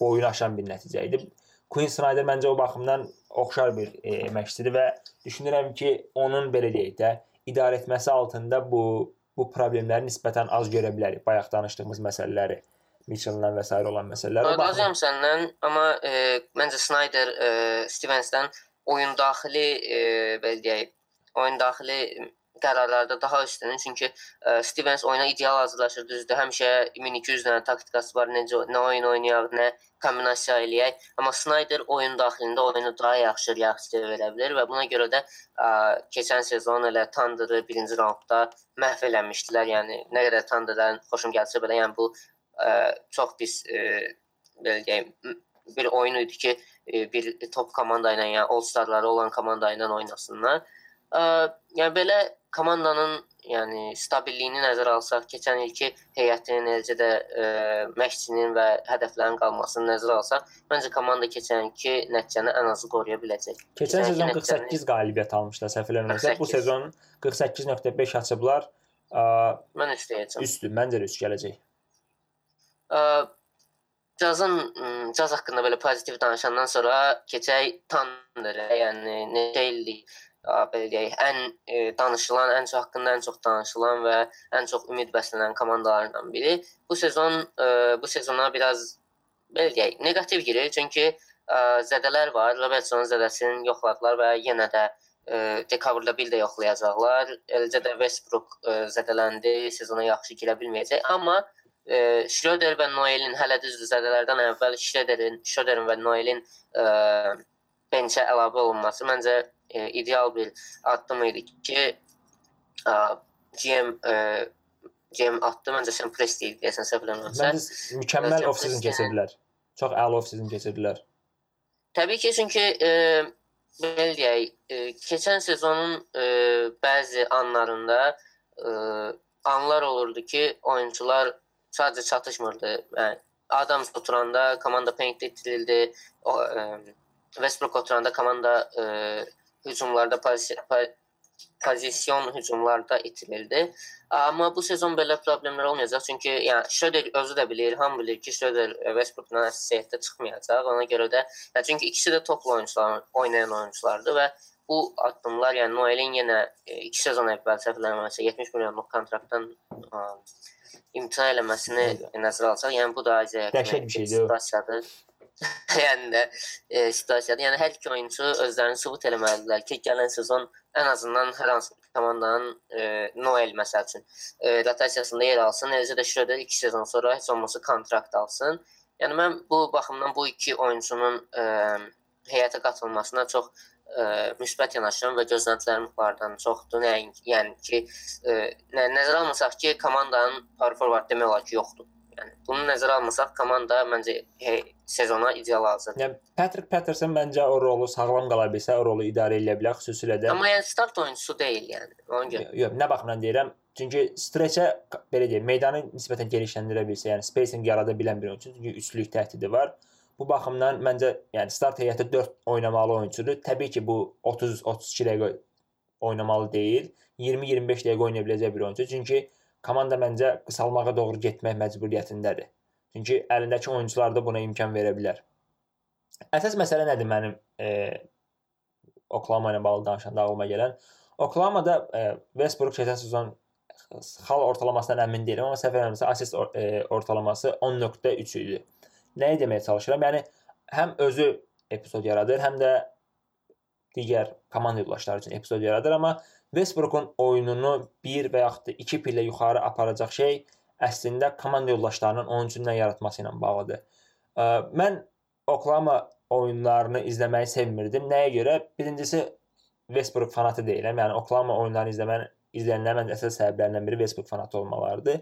boyunu aşan bir nəticə idi. Quinn Snyder məncə o baxımdan oxşar bir e, məşqçidir və düşünürəm ki, onun belə deyək də idarə etməsi altında bu bu problemləri nisbətən az görə bilərik. Bayaq danışdığımız məsələləri, Mitchell-la və s. olan məsələlər. Razıyam səndən, amma e, məncə Snyder e, Stevensdən oyun daxili e, belə deyək, oyun daxili qərarlarda daha üstünün. Çünki ə, Stevens oyuna ideal hazırlaşır, düzdür. Həmişə 1200 dənə taktikası var, necə nə oyun oynayaq, nə kombinasiya eləyək. Amma Snyder oyun daxilində oyunu daha yaxşı reaksiya verə bilər və buna görə də ə, keçən sezon elə Thunder'ı birinci raundda məhv eləmişdilər. Yəni nə qədər Thunder'dan xoşum gəlsə belə, yəni bu ə, çox pis ə, belə deyim, bir oyun idi ki, bir top komanda ilə, yəni All-Starları olan komanda ilə oynasınlar. Ə, yəni belə komandanın yəni stabilliyini nəzərə alsaq, keçən ilki heyətinin, eləcə də ə, məşqçinin və hədəflərin qalmasını nəzərə alsaq, məncə komanda keçən ilki nəticəni ən azı qoruya biləcək. Keçən, keçən sezon 48 nəticəni... qalibiyyət almışlar, səhv eləmirəmsə. Bu sezon 48.5 açıblar. Ə, Mən üstəyəcəm. Üstü, məncə də üst gələcək. Ə, Cazın caz haqqında belə pozitiv danışandan sonra keçək Thunderə, yəni necə illik belə deyək, ən e, danışılan, ən çox haqqında ən çox danışılan və ən çox ümid bəslənən komandalardan biri. Bu sezon e, bu sezona biraz belə deyək, neqativ girir, çünki e, zədələr var. Robertson zədəsini yoxladılar və yenə də e, dekabrda bir də yoxlayacaqlar. Eləcə də Westbrook e, zədələndi, sezona yaxşı girə bilməyəcək, amma e, Schroeder və Noelin hələ düzdür zədələrdən əvvəl Schroederin, Schroederin və Noelin e, benchə əlavə olunması məncə e, ideal bir addım idi ki, a, GM e, GM atdı. Məncə sən Presti deyəsən səhv eləmirəmsə. Məncə mükəmməl off-season keçirdilər. Çox əla off-season keçirdilər. Təbii ki, çünki e, belə deyək, e, keçən sezonun e, bəzi anlarında e, anlar olurdu ki, oyunçular sadəcə çatışmırdı. Yəni Adams oturanda komanda paintdə itirildi. O, e, Westbrook oturanda komanda e, hücumlarda pozisyon hücumlarda itirildi. Amma bu sezon belə problemlər olmayacaq. Çünki yəni Schroeder özü də bilir, hamı bilir ki, Schroeder Westbrookla səhiyyətdə çıxmayacaq. Ona görə də yəni çünki ikisi də toplu oyunçular, oynayan oyunçulardır və bu addımlar, yəni Noelin yenə 2 e, sezon əvvəl səhv eləmirəmsə 70 milyonluq kontraktdan imtina eləməsini nəzərə alsaq, yəni bu da Isaiah Dəhşət bir şeydir [laughs] yəni də e, situasiyadır. Yəni hər iki oyunçu özlərini sübut eləməlidirlər ki, gələn sezon ən azından hər hansı komandanın e, Noel məsəl üçün e, rotasiyasında yer alsın. Eləcə də Şröder 2 sezon sonra heç olmasa kontrakt alsın. Yəni mən bu baxımdan bu iki oyunçunun e, heyətə qatılmasına çox ə, müsbət yanaşıram və gözləntilərim bunlardan çoxdur. Nəinki, yəni ki, ə, nə, nəzərə almasaq ki, komandanın power forward demək olar ki, yoxdur. Yəni bunu nəzərə almasaq komanda məncə hey, sezona ideal hazırdır. Yəni Patrick Patterson məncə o rolu sağlam qala bilsə, o rolu idarə edə bilər, xüsusilə də. Amma yəni start oyunçusu deyil yəni. Ona görə. Yox, nə baxımdan deyirəm? Çünki stretchə belə deyim, meydanı nisbətən genişləndirə bilsə, yəni spacing yarada bilən bir oyunçu, çünki üçlük təhdidi var. Bu baxımdan məncə yəni start heyəti 4 oynamalı oyunçudur. Təbii ki, bu 30-32 dəqiqə oynamalı deyil. 20-25 dəqiqə oynaya biləcək bir oyunçu. Çünki komanda məncə qısalmağa doğru getmək məcburiyyətindədir. Çünki əlindəki oyunçular da buna imkan verə bilər. Əsas məsələ nədir mənim e, Oklahoma ilə bağlı danışanda ağlıma gələn. Oklahoma-da e, Westbrook keçən sezon xal ortalamasından əmin deyiləm, amma səhv eləmirəmsə assist or e, ortalaması 10.3 idi. Nəyi deməyə çalışıram? Yəni həm özü epizod yaradır, həm də digər komanda yoldaşları üçün epizod yaradır, amma Westbrookun oyununu 1 və yaxud da 2 pillə yuxarı aparacaq şey əslində komanda yoldaşlarının onun üçün nə yaratması ilə bağlıdır. Mən Oklahoma oyunlarını izləməyi sevmirdim. Nəyə görə? Birincisi Westbrook fanatı deyiləm. Yəni Oklahoma oyunlarını izləmənin izləyənlərin məncə əsas səbəblərindən biri Westbrook fanatı olmalarıdır.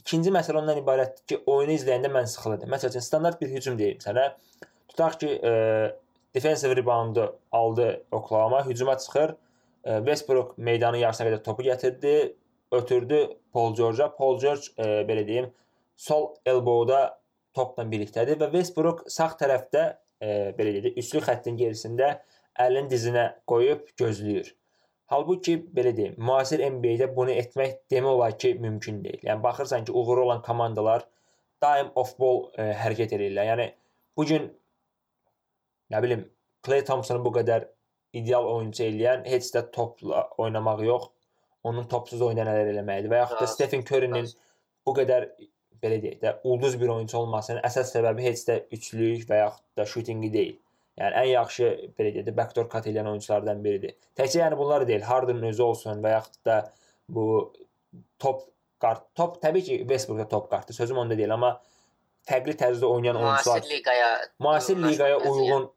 İkinci məsələ ondan ibarətdir ki, oyunu izləyəndə mən sıxılırdım. Məsələn, standart bir hücum deyim sənə. Tutaq ki, e, defensive reboundu aldı Oklahoma, hücuma çıxır. Westbrook meydanın yarısına qədər topu gətirdi, ötürdü Paul George-a. Paul George e, belə deyim, sol elbowda topla birlikdədir və Westbrook sağ tərəfdə e, belə deyək, üçlü xəttin gerisində əlini dizinə qoyub gözləyir. Halbuki belə deyim, müasir NBA-də bunu etmək demək olar ki, mümkün deyil. Yəni baxırsan ki, uğurlu olan komandalar daim off-ball e, hərəkət edirlər. Yəni bu gün nə bilim Klay Thompsonu bu qədər ideal oyunçu eləyən heç də topla oynamaq yox, onun topsuz oyunda nələr eləməyidir və yaxud da Stephen Curry-nin bu qədər belə deyək də ulduz bir oyunçu olmasının əsas səbəbi heç də üçlük və yaxud da şutinqi deyil. Yəni ən yaxşı belə deyək də backdoor cut edən oyunçulardan biridir. Təkcə yəni bunlar deyil, Harden özü olsun və yaxud da bu top kart, top təbii ki, Westbrook da top kartdır. Sözüm onda deyil, amma fərqli tərzdə oynayan oyunçular müasir liqaya müasir liqaya uyğun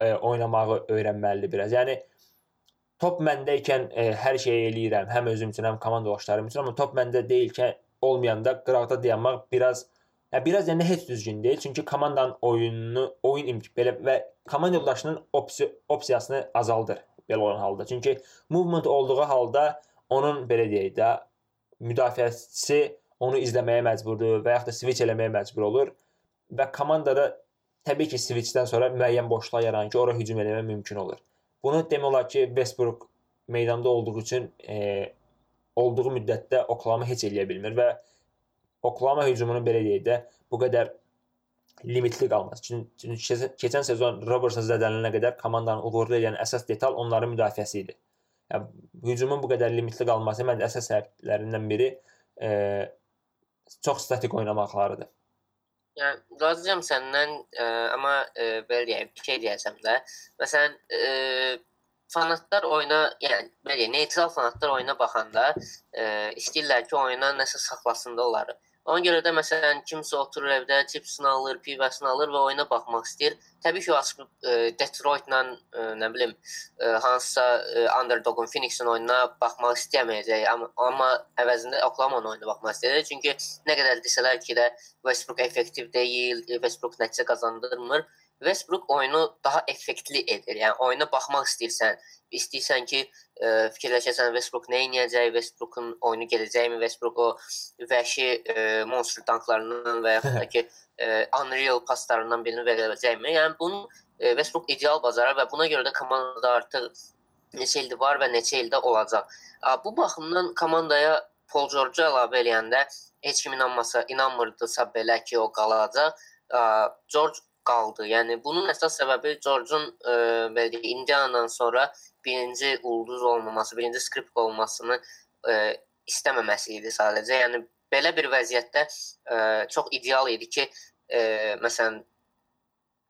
e, oynamağı öyrənməlidir biraz. Yəni top məndə ikən e, hər şeyi eləyirəm, həm özüm üçün, həm komandaşlarım üçün, amma top məndə deyilkən olmayanda qıraqda dayanmaq biraz Yəni biraz yəni heç düzgün deyil. Çünki komandanın oyununu, oyun imk belə və komanda yoldaşının opsi opsiyasını azaldır belə olan halda. Çünki movement olduğu halda onun belə deyək də müdafiəçisi onu izləməyə məcburdur və yaxud da switch eləməyə məcbur olur və komandada təbii ki, switchdən sonra müəyyən boşluq yaranır ki, ora hücum eləmək mümkün olur. Bunu demək olar ki, Westbrook meydanda olduğu üçün e, olduğu müddətdə Oklahoma heç eləyə bilmir və Oklahoma hücumunun belə deyək də bu qədər limitli qalması. Çünki keçən sezon Robertson zədələnənə qədər komandanı uğurlu edən əsas detal onların müdafiəsi idi. Yəni hücumun bu qədər limitli qalması məncə əsas səbəblərindən biri e, çox statik oynamaqlarıdır. Yəni razıyam səndən, e, amma e, belə deyək, bir şey deyəsəm də, məsələn, e, fanatlar oyuna, yəni belə neytral fanatlar oyuna baxanda e, istəyirlər ki, oyuna nəsə saxlasın da onları. Ona görə də məsələn kimsə oturur evdə, chipsini alır, pivəsini alır və oyuna baxmaq istəyir. Təbii ki, o açıb e, Detroit-la e, nə bilim e, hansısa e, underdog-un Phoenix-in oyununa baxmaq istəməyəcək, amma, amma əvəzində Oklahoma-nın oyununa baxmaq istəyir. Çünki nə qədər desələr ki də Westbrook effektiv deyil, Westbrook nəticə qazandırmır. Westbrook oyunu daha effektli edir. Yəni oyuna baxmaq istəyirsən, istəyirsən ki, ə, e, fikirləşəsən Westbrook nə edəcək, Westbrookun oyunu gedəcəkmi, Westbrook o vəhşi ə, e, monster tanklarından və yaxud da ki, ə, e, unreal paslarından birini verə biləcəkmi? Yəni bunu ə, Westbrook ideal bacarır və buna görə də komandada artıq neçə ildir var və neçə ildə olacaq. A, bu baxımdan komandaya Paul George əlavə eləyəndə heç kim inanmasa, inanmırdısa belə ki, o qalacaq. George qaldı. Yəni bunun əsas səbəbi George-un e, belə deyək, Indianadan sonra birinci ulduz olmaması, birinci skript olmasını e, istəməməsi idi sadəcə. Yəni belə bir vəziyyətdə e, çox ideal idi ki, e, məsələn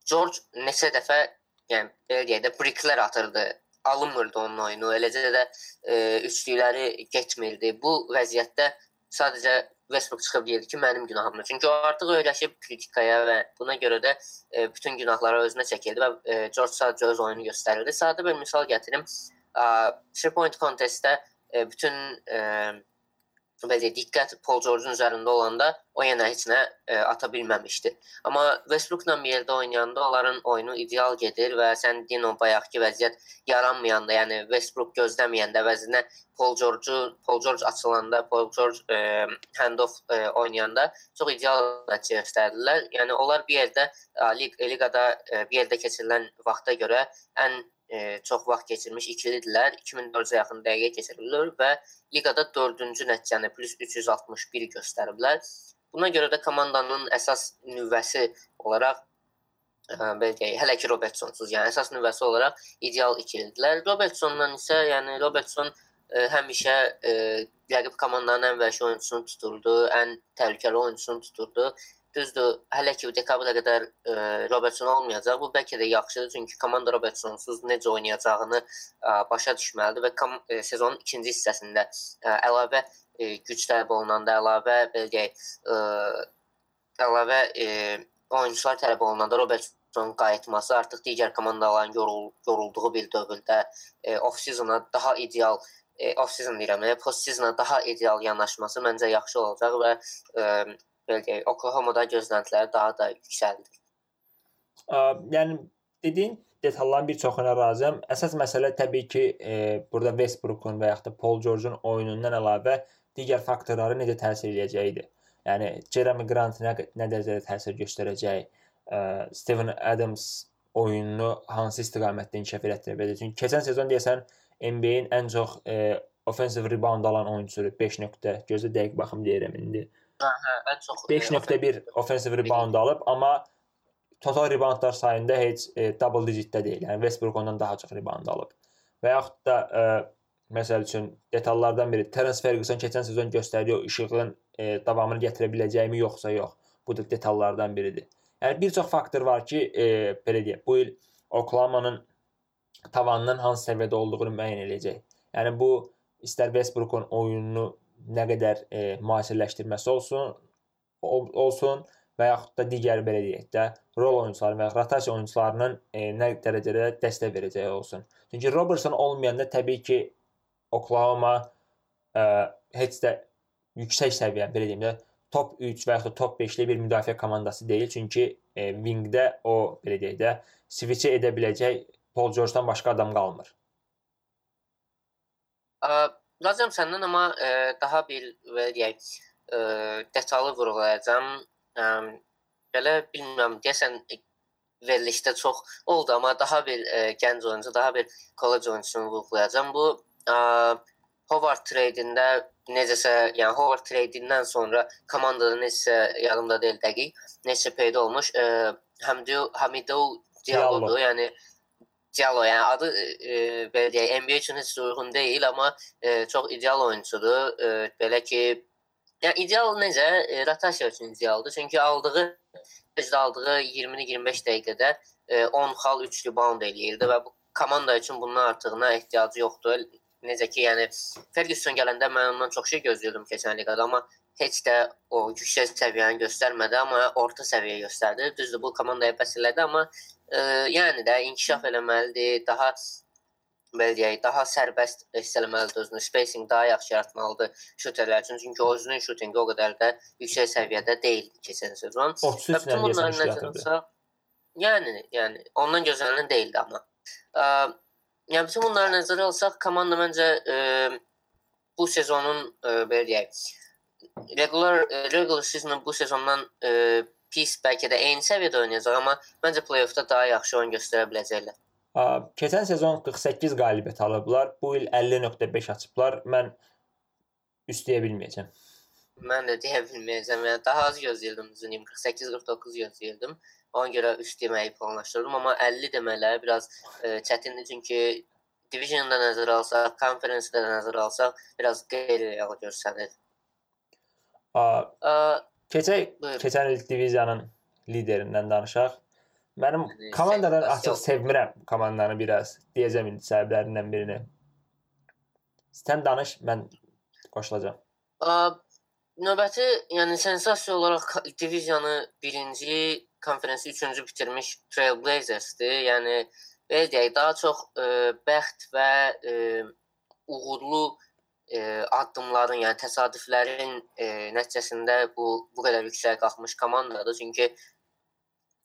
George neçə dəfə, yəni belə deyək də briklər atırdı alınmırdı onun oyunu. Eləcə də e, üçlükləri getmirdi. Bu vəziyyətdə sadəcə Westbrook çıxıb deyirdi ki, mənim günahımdır. Çünki o artıq öyrəşib kritikaya və buna görə də e, bütün günahları özünə çəkirdi və e, George sadəcə öz oyunu göstərirdi. Sadə bir misal gətirim. 3 point contestdə e, bütün e, belə diqqət Paul George-un üzərində olanda o yenə heç nə e, ata bilməmişdi. Amma Westbrook-la bir yerdə oynayanda onların oyunu ideal gedir və sən Dino bayaqki vəziyyət yaranmayanda, yəni Westbrook gözləməyəndə vəzinə Paul George Paul George açılanda, Paul George e, handoff e, oynayanda çox ideal nəticə göstərdilər. Yəni onlar bir yerdə lig liqada e, bir yerdə keçirilən vaxta görə ən e, çox vaxt keçirmiş ikilidirlər. 2400-ə yaxın dəqiqə keçiriblər və liqada 4-cü nəticəni plus 361 göstəriblər. Buna görə də komandanın əsas nüvəsi olaraq ə, belə deyək, hələ ki Robertsonsuz, yəni əsas nüvəsi olaraq ideal ikilidirlər. Robertsondan isə, yəni Robertson ə, həmişə ə, rəqib komandanın ən vəhşi oyunçusunu tuturdu, ən təhlükəli oyunçusunu tuturdu. Düzdür, hələ ki dekabra qədər ə, Robertson olmayacaq. Bu bəlkə də yaxşıdır, çünki komanda Robertsonsuz necə oynayacağını ə, başa düşməlidir və kom ə, sezonun ikinci hissəsində ə, əlavə ə, güc tələb olunanda, əlavə belə deyək, ə, əlavə ə, oyunçular tələb olunanda Robertson qayıtması artıq digər komandaların yorul yorulduğu bir dövrdə e, off-seasona daha ideal e, off-season deyirəm, e, post-seasona daha ideal yanaşması məncə yaxşı olacaq və e, belə deyək, Oklahoma-da gözləntilər daha da yüksəldi. Ə, yəni dediyin detalların bir çoxuna razıyam. Əsas məsələ təbii ki, e, burada Westbrook-un və yaxud da Paul George-un oyunundan əlavə digər faktorları necə təsir edəcəyidir. Yəni Jeremy Grant nə, nə dərəcədə təsir göstərəcək, ə, Steven Adams oyununu hansı istiqamətdə inkişaf etdirə biləcək. Çünki keçən sezon deyəsən NBA-in ən çox ə, offensive rebound alan oyunçusu 5 nöqtə, gözə dəqiq baxım deyirəm indi. Hə, hə, ən çox 5.1 offensive rebound alıb, amma total reboundlar sayında heç e, double digitdə deyil. Yəni Westbrook ondan daha çox rebound alıb. Və yaxud da e, məsəl üçün detallardan biri Terence Ferguson keçən sezon göstərdiyi o işığın e, davamını gətirə biləcəyimi yoxsa yox. Bu da detallardan biridir. Yəni bir çox faktor var ki, e, belə deyək, bu il Oklahoma-nın tavanının hansı səviyyədə olduğunu müəyyən edəcək. Yəni bu istər Westbrook-un oyununu nə qədər e, müasirləşdirməsi olsun, ol, olsun və yaxud da digər belə deyək də rol oyunçuları və rotasiya oyunçularının e, nə dərəcədə dəstək verəcəyi olsun. Çünki Robertson olmayanda təbii ki Oklahoma ə, heç də yüksək səviyyə, belə deyim də, top 3 və yaxud da top 5-li bir müdafiə komandası deyil. Çünki e, wingdə o belə deyək də switch edə biləcək Paul George-dan başqa adam qalmır. Lazım səndən amma e, daha bir belə deyək, e, detallı vurğulayacağam. E, belə bilmirəm, deyəsən verilişdə çox oldu, amma daha bir e, gənc oyuncu, daha bir college oyuncusunu vurğulayacağam. Bu ə, Howard trade-ində necəsə, yəni Howard trade-indən sonra komandada necəsə yadımda deyil dəqiq, necə peyda olmuş, e, Hamidou Hamidou Diallo-dur. Yəni Diallo, yəni adı e, belə deyək, NBA üçün heç uyğun deyil, amma e, çox ideal oyunçudur. E, belə ki, yəni ideal necə? E, rotasiya üçün idealdır. Çünki aldığı özdə aldığı 20-25 dəqiqədə e, 10 xal 3 rebound eləyirdi və bu komanda üçün bundan artığına ehtiyacı yoxdur. Necə ki, yəni Ferguson gələndə mən ondan çox şey gözləyirdim keçən liqada, amma heç də o yüksək səviyyəni göstərmədi, amma orta səviyyə göstərdi. Düzdür, bu komandaya bəs elədi, amma e, yəni də inkişaf eləməlidir, daha belə deyək, daha sərbəst hiss eləməlidir özünü, spacing daha yaxşı yaratmalıdır şuterlər üçün. Çünki özünün şutinqi o qədər də yüksək səviyyədə deyildi keçən sezon. 33 ilə bunların alsaq, yəni, yəni ondan gözlənilən deyildi amma. Ə, yəni bütün bunları nəzərə alsaq, komanda məncə e, bu sezonun e, belə deyək, regular e, regular season bu sezondan e, pis bəlkə də eyni səviyyədə oynayacaq, amma məncə play-offda daha yaxşı oyun göstərə biləcəklər. Keçən sezon 48 qalibiyyət alıblar. Bu il 50.5 açıblar. Mən üstləyə bilməyəcəm. Mən də deyə bilməyəcəm. Yəni daha az gözləyirdim düzünüm. 48-49 gözləyirdim. Ona görə üst deməyi planlaşdırdım, amma 50 demələri biraz e, çətindir çünki divisionda nəzərə alsaq, konferensdə də nəzərə alsaq, biraz qeyri-real göstərir. A, A keçək buyur. keçən il diviziyanın liderindən danışaq. Mənim komandadan açıq sevmirəm komandanı biraz. Deyəcəm indi səbəblərindən birini. Sən danış, mən qoşulacağam. Növbəti, yəni sensasiya olaraq diviziyanı birinci konfrensi 3-cü bitirmiş Trailblazers'dir. Yəni belə deyək, daha çox ə, e, bəxt və ə, e, uğurlu e, addımların, yəni təsadüflərin ə, nəticəsində bu bu qədər yüksək qalxmış komandadır. Çünki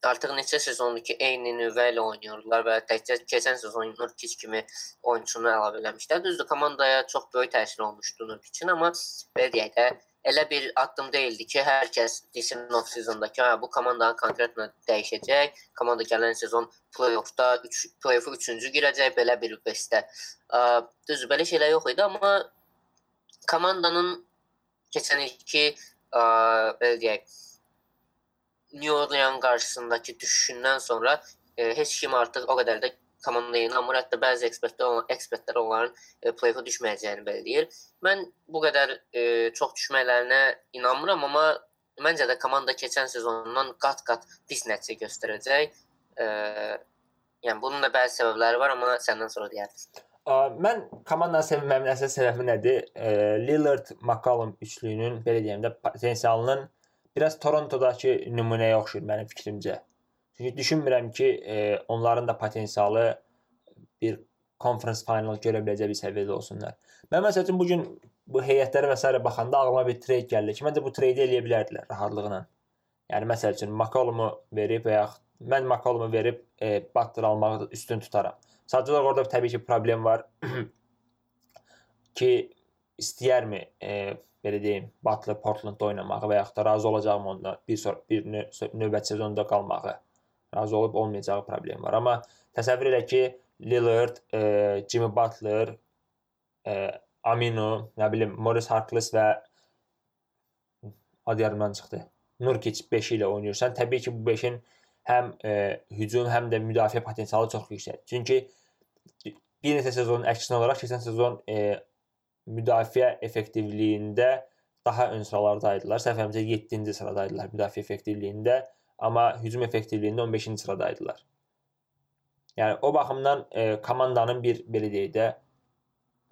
artıq neçə sezondur ki, eyni növə ilə oynayırlar və təkcə keçən sezon Nurkic kimi oyunçunu əlavə eləmişlər. Düzdür, komandaya çox böyük təsir olmuşdu Nurkicin, amma belə deyək də elə bir addım deyildi ki, hər kəs desin off sezondakı, hə, bu komandanın konkretlə dəyişəcək. Komanda gələn sezon play-offda 3 play-offa 3-cü girəcək belə bir bestə. Düz belə şeylər yox idi, amma komandanın keçən ilki belə deyək New Orleans qarşısındakı düşüşündən sonra e, heç kim artıq o qədər də komandaya inanmır. Hətta bəzi ekspertlər olan ekspertlər onların e, play-ofa düşməyəcəyini belirləyir. Mən bu qədər e, çox düşməklərinə inanmıram, amma məncə də komanda keçən sezondan qat-qat pis nəticə göstərəcək. E, yəni bunun da bəzi səbəbləri var, amma səndən sonra deyərəm. Mən komandanı sevməyimin əsas səbəbi nədir? Lillard, McCollum üçlüyünün belə deyim də potensialının biraz Torontodakı nümunəyə oxşayır mənim fikrimcə. Çünki düşünmürəm ki, onların da potensialı bir conference final görə biləcək bir səviyyədə olsunlar. Mən məsəl üçün bu gün bu heyətlərə və s. baxanda ağlıma bir trade gəldi ki, məncə bu trade eləyə bilərdilər rahatlıqla. Yəni məsəl üçün McCollumu verib və ya mən McCollumu verib e, Butler almağı üstün tutaram. Sadəcə orada təbii ki, problem var [clears throat] ki, istəyərmi e, belə deyim, Butler Portlandda oynamağı və yaxud da razı olacaqmı onda bir sonra bir növbəti sezonda qalmağı razı olub olmayacağı problem var. Amma təsəvvür elə ki, Lillard, e, Jimmy Butler, e, Aminu, nə bilim, Morris Harkless və ad yarımdan çıxdı. Nurkic 5 ilə oynayırsan, təbii ki, bu 5-in həm e, hücum, həm də müdafiə potensialı çox yüksəkdir. Çünki bir neçə sezonun əksinə olaraq keçən sezon e, müdafiə effektivliyində daha ön sıralardaydılar. Səhvimcə 7-ci sıradaydılar müdafiə effektivliyində amma hücum effektivliyində 15-ci sıradaydılar. Yəni o baxımdan e, komandanın bir belə deyək də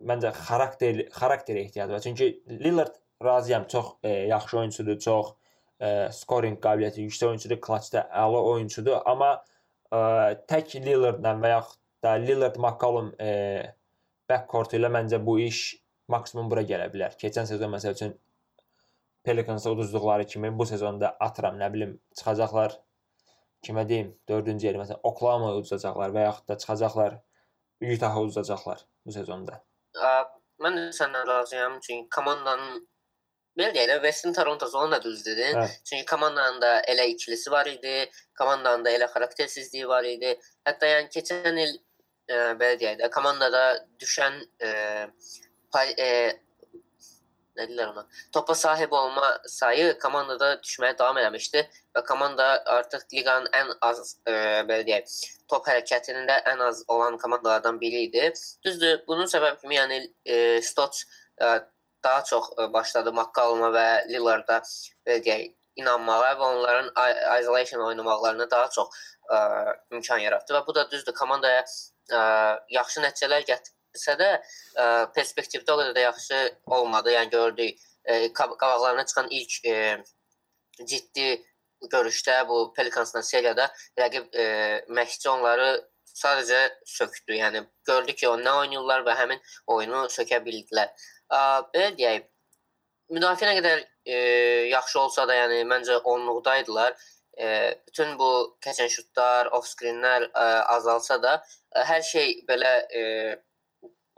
məncə xarakter xarakterə ehtiyacı var. Çünki Lillard razıyam, çox e, yaxşı oyunçudur, çox e, scoring qabiliyyəti yüksək oyunçudur, clutchda əla oyunçudur, amma e, tək Lillardla və yaxud da Lillard McCollum e, backcourt ilə məncə bu iş maksimum bura gələ bilər. Keçən sezon məsəl üçün Pelicansa uduzduqları kimi bu sezonda atıram, nə bilim, çıxacaqlar kimə deyim, 4-cü yeri məsələn Oklahoma uduzacaqlar və yaxud da çıxacaqlar Utah-a uduzacaqlar bu sezonda. Ə, mən də səndən razıyam, çünki komandanın belə deyək də Western Toronto zonu da düz dedin. Hə. Çünki komandanın da elə ikilisi var idi, komandanın da elə xaraktersizliyi var idi. Hətta yəni keçən il ə, belə deyək də komandada düşən ə, pay, ə, nə deyirlər ona, topa sahib olma sayı komandada düşməyə davam eləmişdi və komanda artıq liqanın ən az e, belə deyək, top hərəkətində ən az olan komandalardan biri idi. Düzdür, bunun səbəbi kimi yəni e, Stotts e, daha çox e, başladı McCalluma və Lillarda belə deyək, inanmağa və onların isolation oynamaqlarına daha çox ə, e, imkan yaratdı və bu da düzdür komandaya ə, e, yaxşı nəticələr gətirdi isə də ə, perspektivdə o qədər də yaxşı olmadı. Yəni gördük ə, qabaqlarına çıxan ilk ə, ciddi görüşdə bu Pelicansla seriyada rəqib ə, məşqçi onları sadəcə sökdü. Yəni gördük ki, o nə oynayırlar və həmin oyunu sökə bildilər. Ə, belə deyək, müdafiə nə qədər ə, yaxşı olsa da, yəni məncə onluqdaydılar. E, bütün bu keçən şutlar, off-screenlər e, azalsa da, e, hər şey belə e,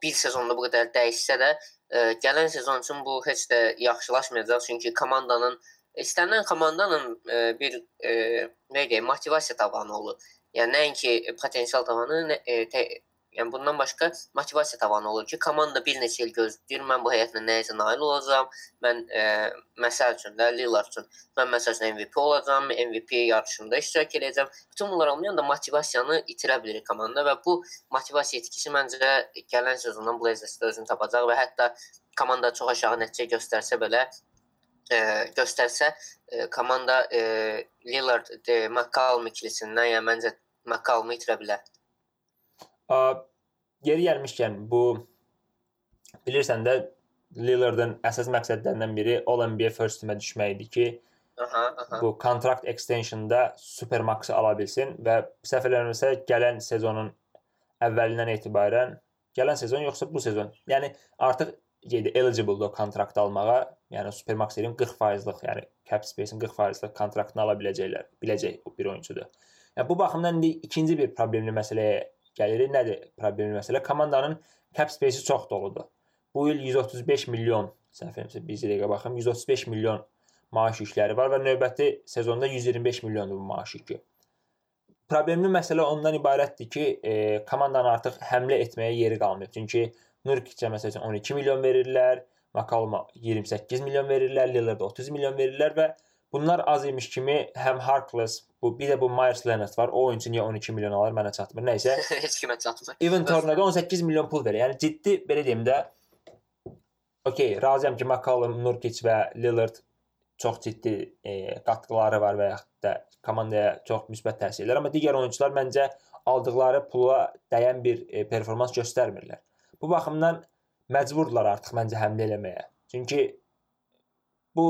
bir sezonda bu qədər dəyişsə də, e, gələn sezon üçün bu heç də yaxşılaşmayacaq, çünki komandanın istənilən komandanın e, bir e, nə deyək, motivasiya tavanı olur. Yəni nəinki potensial tavanı, nə, ə, te, Yəni bundan başqa motivasiya tavanı olur ki, komanda bir neçə il gözləyir, mən bu həyatla nəyəsə nail olacağam. Mən e, məsəl üçün də Lillard üçün mən məsəl üçün MVP olacağam, MVP yarışında iştirak edəcəm. Bütün bunlar olmayanda motivasiyanı itirə bilər komanda və bu motivasiya itkisi məncə gələn sezondan Blazers-də özünü tapacaq və hətta komanda çox aşağı nəticə göstərsə belə e, göstərsə e, komanda e, Lillard, de, McCallum ikilisindən yəni məncə McCallumu itirə bilər. Yeri gəlmişkən bu bilirsən də Lillardın əsas məqsədlərindən biri All-NBA First Team-ə düşmək idi ki, aha, aha. bu kontrakt extensionda Supermax-ı ala bilsin və səhv eləmirəmsə gələn sezonun əvvəlindən etibarən gələn sezon yoxsa bu sezon. Yəni artıq şeydə eligible-dir o kontrakt almağa. Yəni Supermax-ın 40%lıq, yəni cap space-in 40%lıq kontraktını ala biləcəklər. Biləcək bir oyunçudur. Yəni bu baxımdan indi ikinci bir problemli məsələyə gəlirik. Nədir problemli məsələ? Komandanın cap space-i çox doludur. Bu il 135 milyon, səhv etmirəmsə, bir dəqiqə baxım, 135 milyon maaş yükləri var və növbəti sezonda 125 milyondur bu maaş yükü. Problemli məsələ ondan ibarətdir ki, e, komandanın artıq həmlə etməyə yeri qalmır. Çünki Nurkicə məsələn 12 milyon verirlər, Makaluma 28 milyon verirlər, Lillarda 30 milyon verirlər və bunlar az imiş kimi həm Harkless, bu bir də bu Myers Leonard var. O oyunçu niyə 12 milyon alır mənə çatmır. Nəysə. [laughs] Heç kimə çatmır. Evan Turner'da 18 milyon pul verir. Yəni ciddi belə deyim də okey, razıyam ki, McCollum, Nurkic və Lillard çox ciddi e, qatqıları var və yaxud da komandaya çox müsbət təsir edir, amma digər oyunçular məncə aldıqları pula dəyən bir e, performans göstərmirlər. Bu baxımdan məcburdular artıq məncə həmlə eləməyə. Çünki bu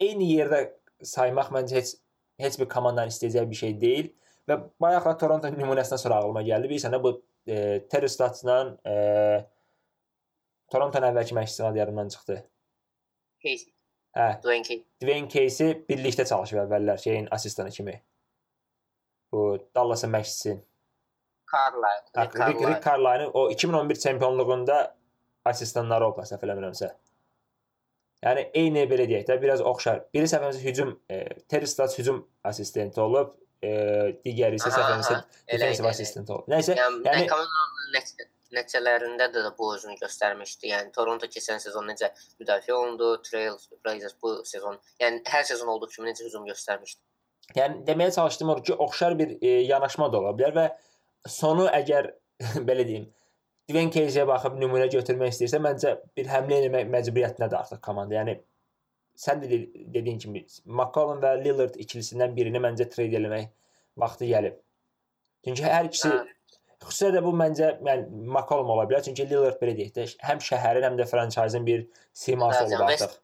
eyni yerdə saymaq məncə heç heç bir komandanın istəyəcəyi bir şey deyil və bayaqla Toronto nümunəsindən sonra ağlıma gəldi. Bilirsən də bu e, Terry Stottsla e, Torontonun əvvəlki məşqçisi adı yadımdan çıxdı. Casey. Hə, Dwayne Casey. Dwayne Casey birlikdə çalışıb əvvəllər şeyin assistanı kimi. Bu Dallas'ın məşqçisi. Carlisle. Rick Rick, Carlisle'ın o 2011 çempionluğunda asistanları olub səhv eləmirəmsə. Yəni eyni belə deyək də, biraz oxşar. Biri səfərimizə hücum e, Terry Stotts hücum assistenti olub, e, digəri isə. Elə defensive assistent olub. Nəysə, Yəni, yəni yəni komandanın nəticə- nəticələrində də, bu özünü göstərmişdi. Yəni Toronto keçən sezon necə müdafiə olundu, Trail Blazers bu sezon, yəni hər sezon olduğu kimi necə hücum göstərmişdi. Yəni deməyə çalışdığım odur ki, oxşar bir e, yanaşma da ola bilər və sonu əgər [laughs] belə deyim, Dwayne Casey-yə baxıb nümunə götürmək istəyirsə, məncə bir həmlə etmək məcburiyyətindədir artıq komanda. Yəni sən də de- dediyin kimi McCollum və Lillard ikilisindən birini məncə trade eləmək vaxtı gəlib. Çünki hər ikisi Hə. xüsusilə də bu məncə yəni McCollum ola bilər. Çünki Lillard belə deyək də həm şəhərin, həm də franchise-ın bir siması olub artıq.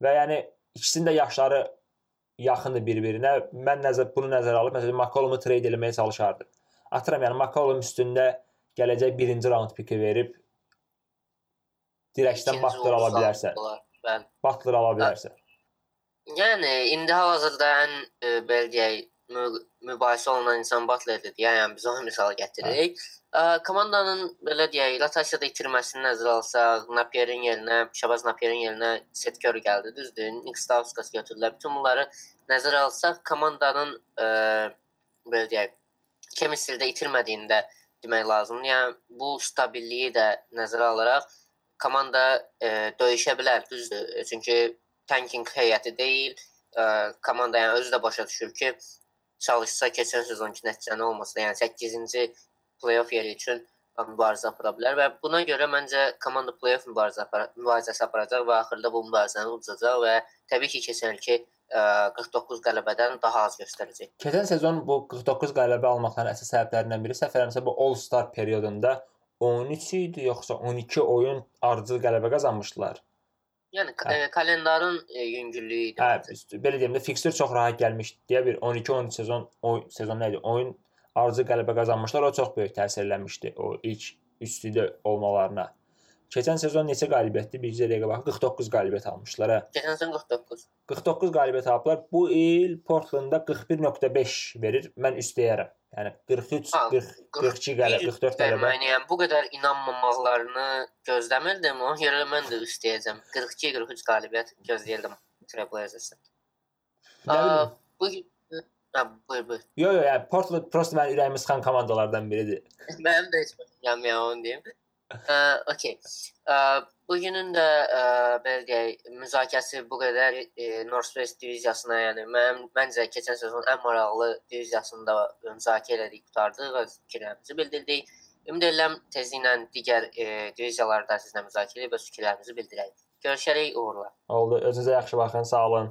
Və yəni ikisinin də yaşları yaxındır bir-birinə. Mən nəzər bunu nəzərə alıb məsələn McCollumu trade eləməyə çalışardım. Atıram yəni McCollum üstündə gələcək birinci round piki verib dirəkdən Butler ala ulduz bilərsə. aldılar. Bəli. Butler ala bilərsə. Yəni indi hal-hazırda ən e, belə deyək mü- mübahisə olunan insan Butlerdir. Yəni biz onu misal gətiririk. Ə, komandanın belə deyək rotasiyada itirməsini nəzərə alsaq, Napierin yerinə, Şabaz Napierin yerinə Curry gəldi, düzdür? Nick Stauskas götürdülər. Bütün bunları nəzərə alsaq, komandanın ə, belə deyək chemistry-də itirmədiyini də demək lazımdır. Yəni bu stabilliyi də nəzərə alaraq komanda ə, döyüşə bilər, düzdür? Çünki tanking heyəti deyil. Ə, komanda yəni özü də başa düşür ki, çalışsa keçən sezonki nəticəni olmasa, yəni 8-ci playoff yeri üçün mübarizə apara bilər və buna görə məncə komanda playoff mübarizə apara mübarizəsi aparacaq və axırda bu mübarizəni udacaq və təbii ki, keçən ilki 49 qələbədən daha az göstərəcək. Keçən sezon bu 49 qələbə almaqların əsas səbəblərindən biri səhv eləmirəmsə bu All-Star periodunda 13 idi yoxsa 12 oyun ardıcıl qələbə qazanmışdılar. Yəni Hə. ə, kalendarın ə, yüngüllüyü idi. Hə, belə deyim də fixture çox rahat gəlmişdi deyə bir 12-13 sezon oyun sezon nə idi? Oyun ardıcıl qələbə qazanmışlar. O çox böyük təsir eləmişdi o ilk üstüdə olmalarına. Keçən sezon neçə qalibiyyətdi? Bircə dəqiqə bax 49 qalibiyyət almışlar. Hə. Keçən sezon 49. 49 qalibiyyət aldılar. Bu il Portlandda 41.5 verir. Mən üstəyərəm. Yəni 43, Ha, 40, 42 qələbə, 44 qələbə. Yəni, bu qədər inanmamaqlarını gözləmirdim. Ona görə mən də üstəyəcəm. 42-43 qalibiyyət gözləyirdim bilim. Bu Hə, buyur, buyur. Yo yo, yəni Portland prosta mənim ürəyimi sıxan komandalardan biridir. [laughs] Mənim də heç gəlmir onu deyim. Ə, okey. Ə, bugünün də ə, belə deyək, müzakirəsi bu qədər ə, Northwest diviziyasına, yəni mənim məncə keçən sezon ən maraqlı diviziyasını da müzakirə elədik, qurtardıq və fikirlərimizi bildirdik. Ümid edirəm tezliklə digər ə, diviziyalarda sizlə müzakirə öz fikirlərimizi bildirək. Görüşərik uğurlar. Oldu. Özünüzə yaxşı baxın. Sağ olun.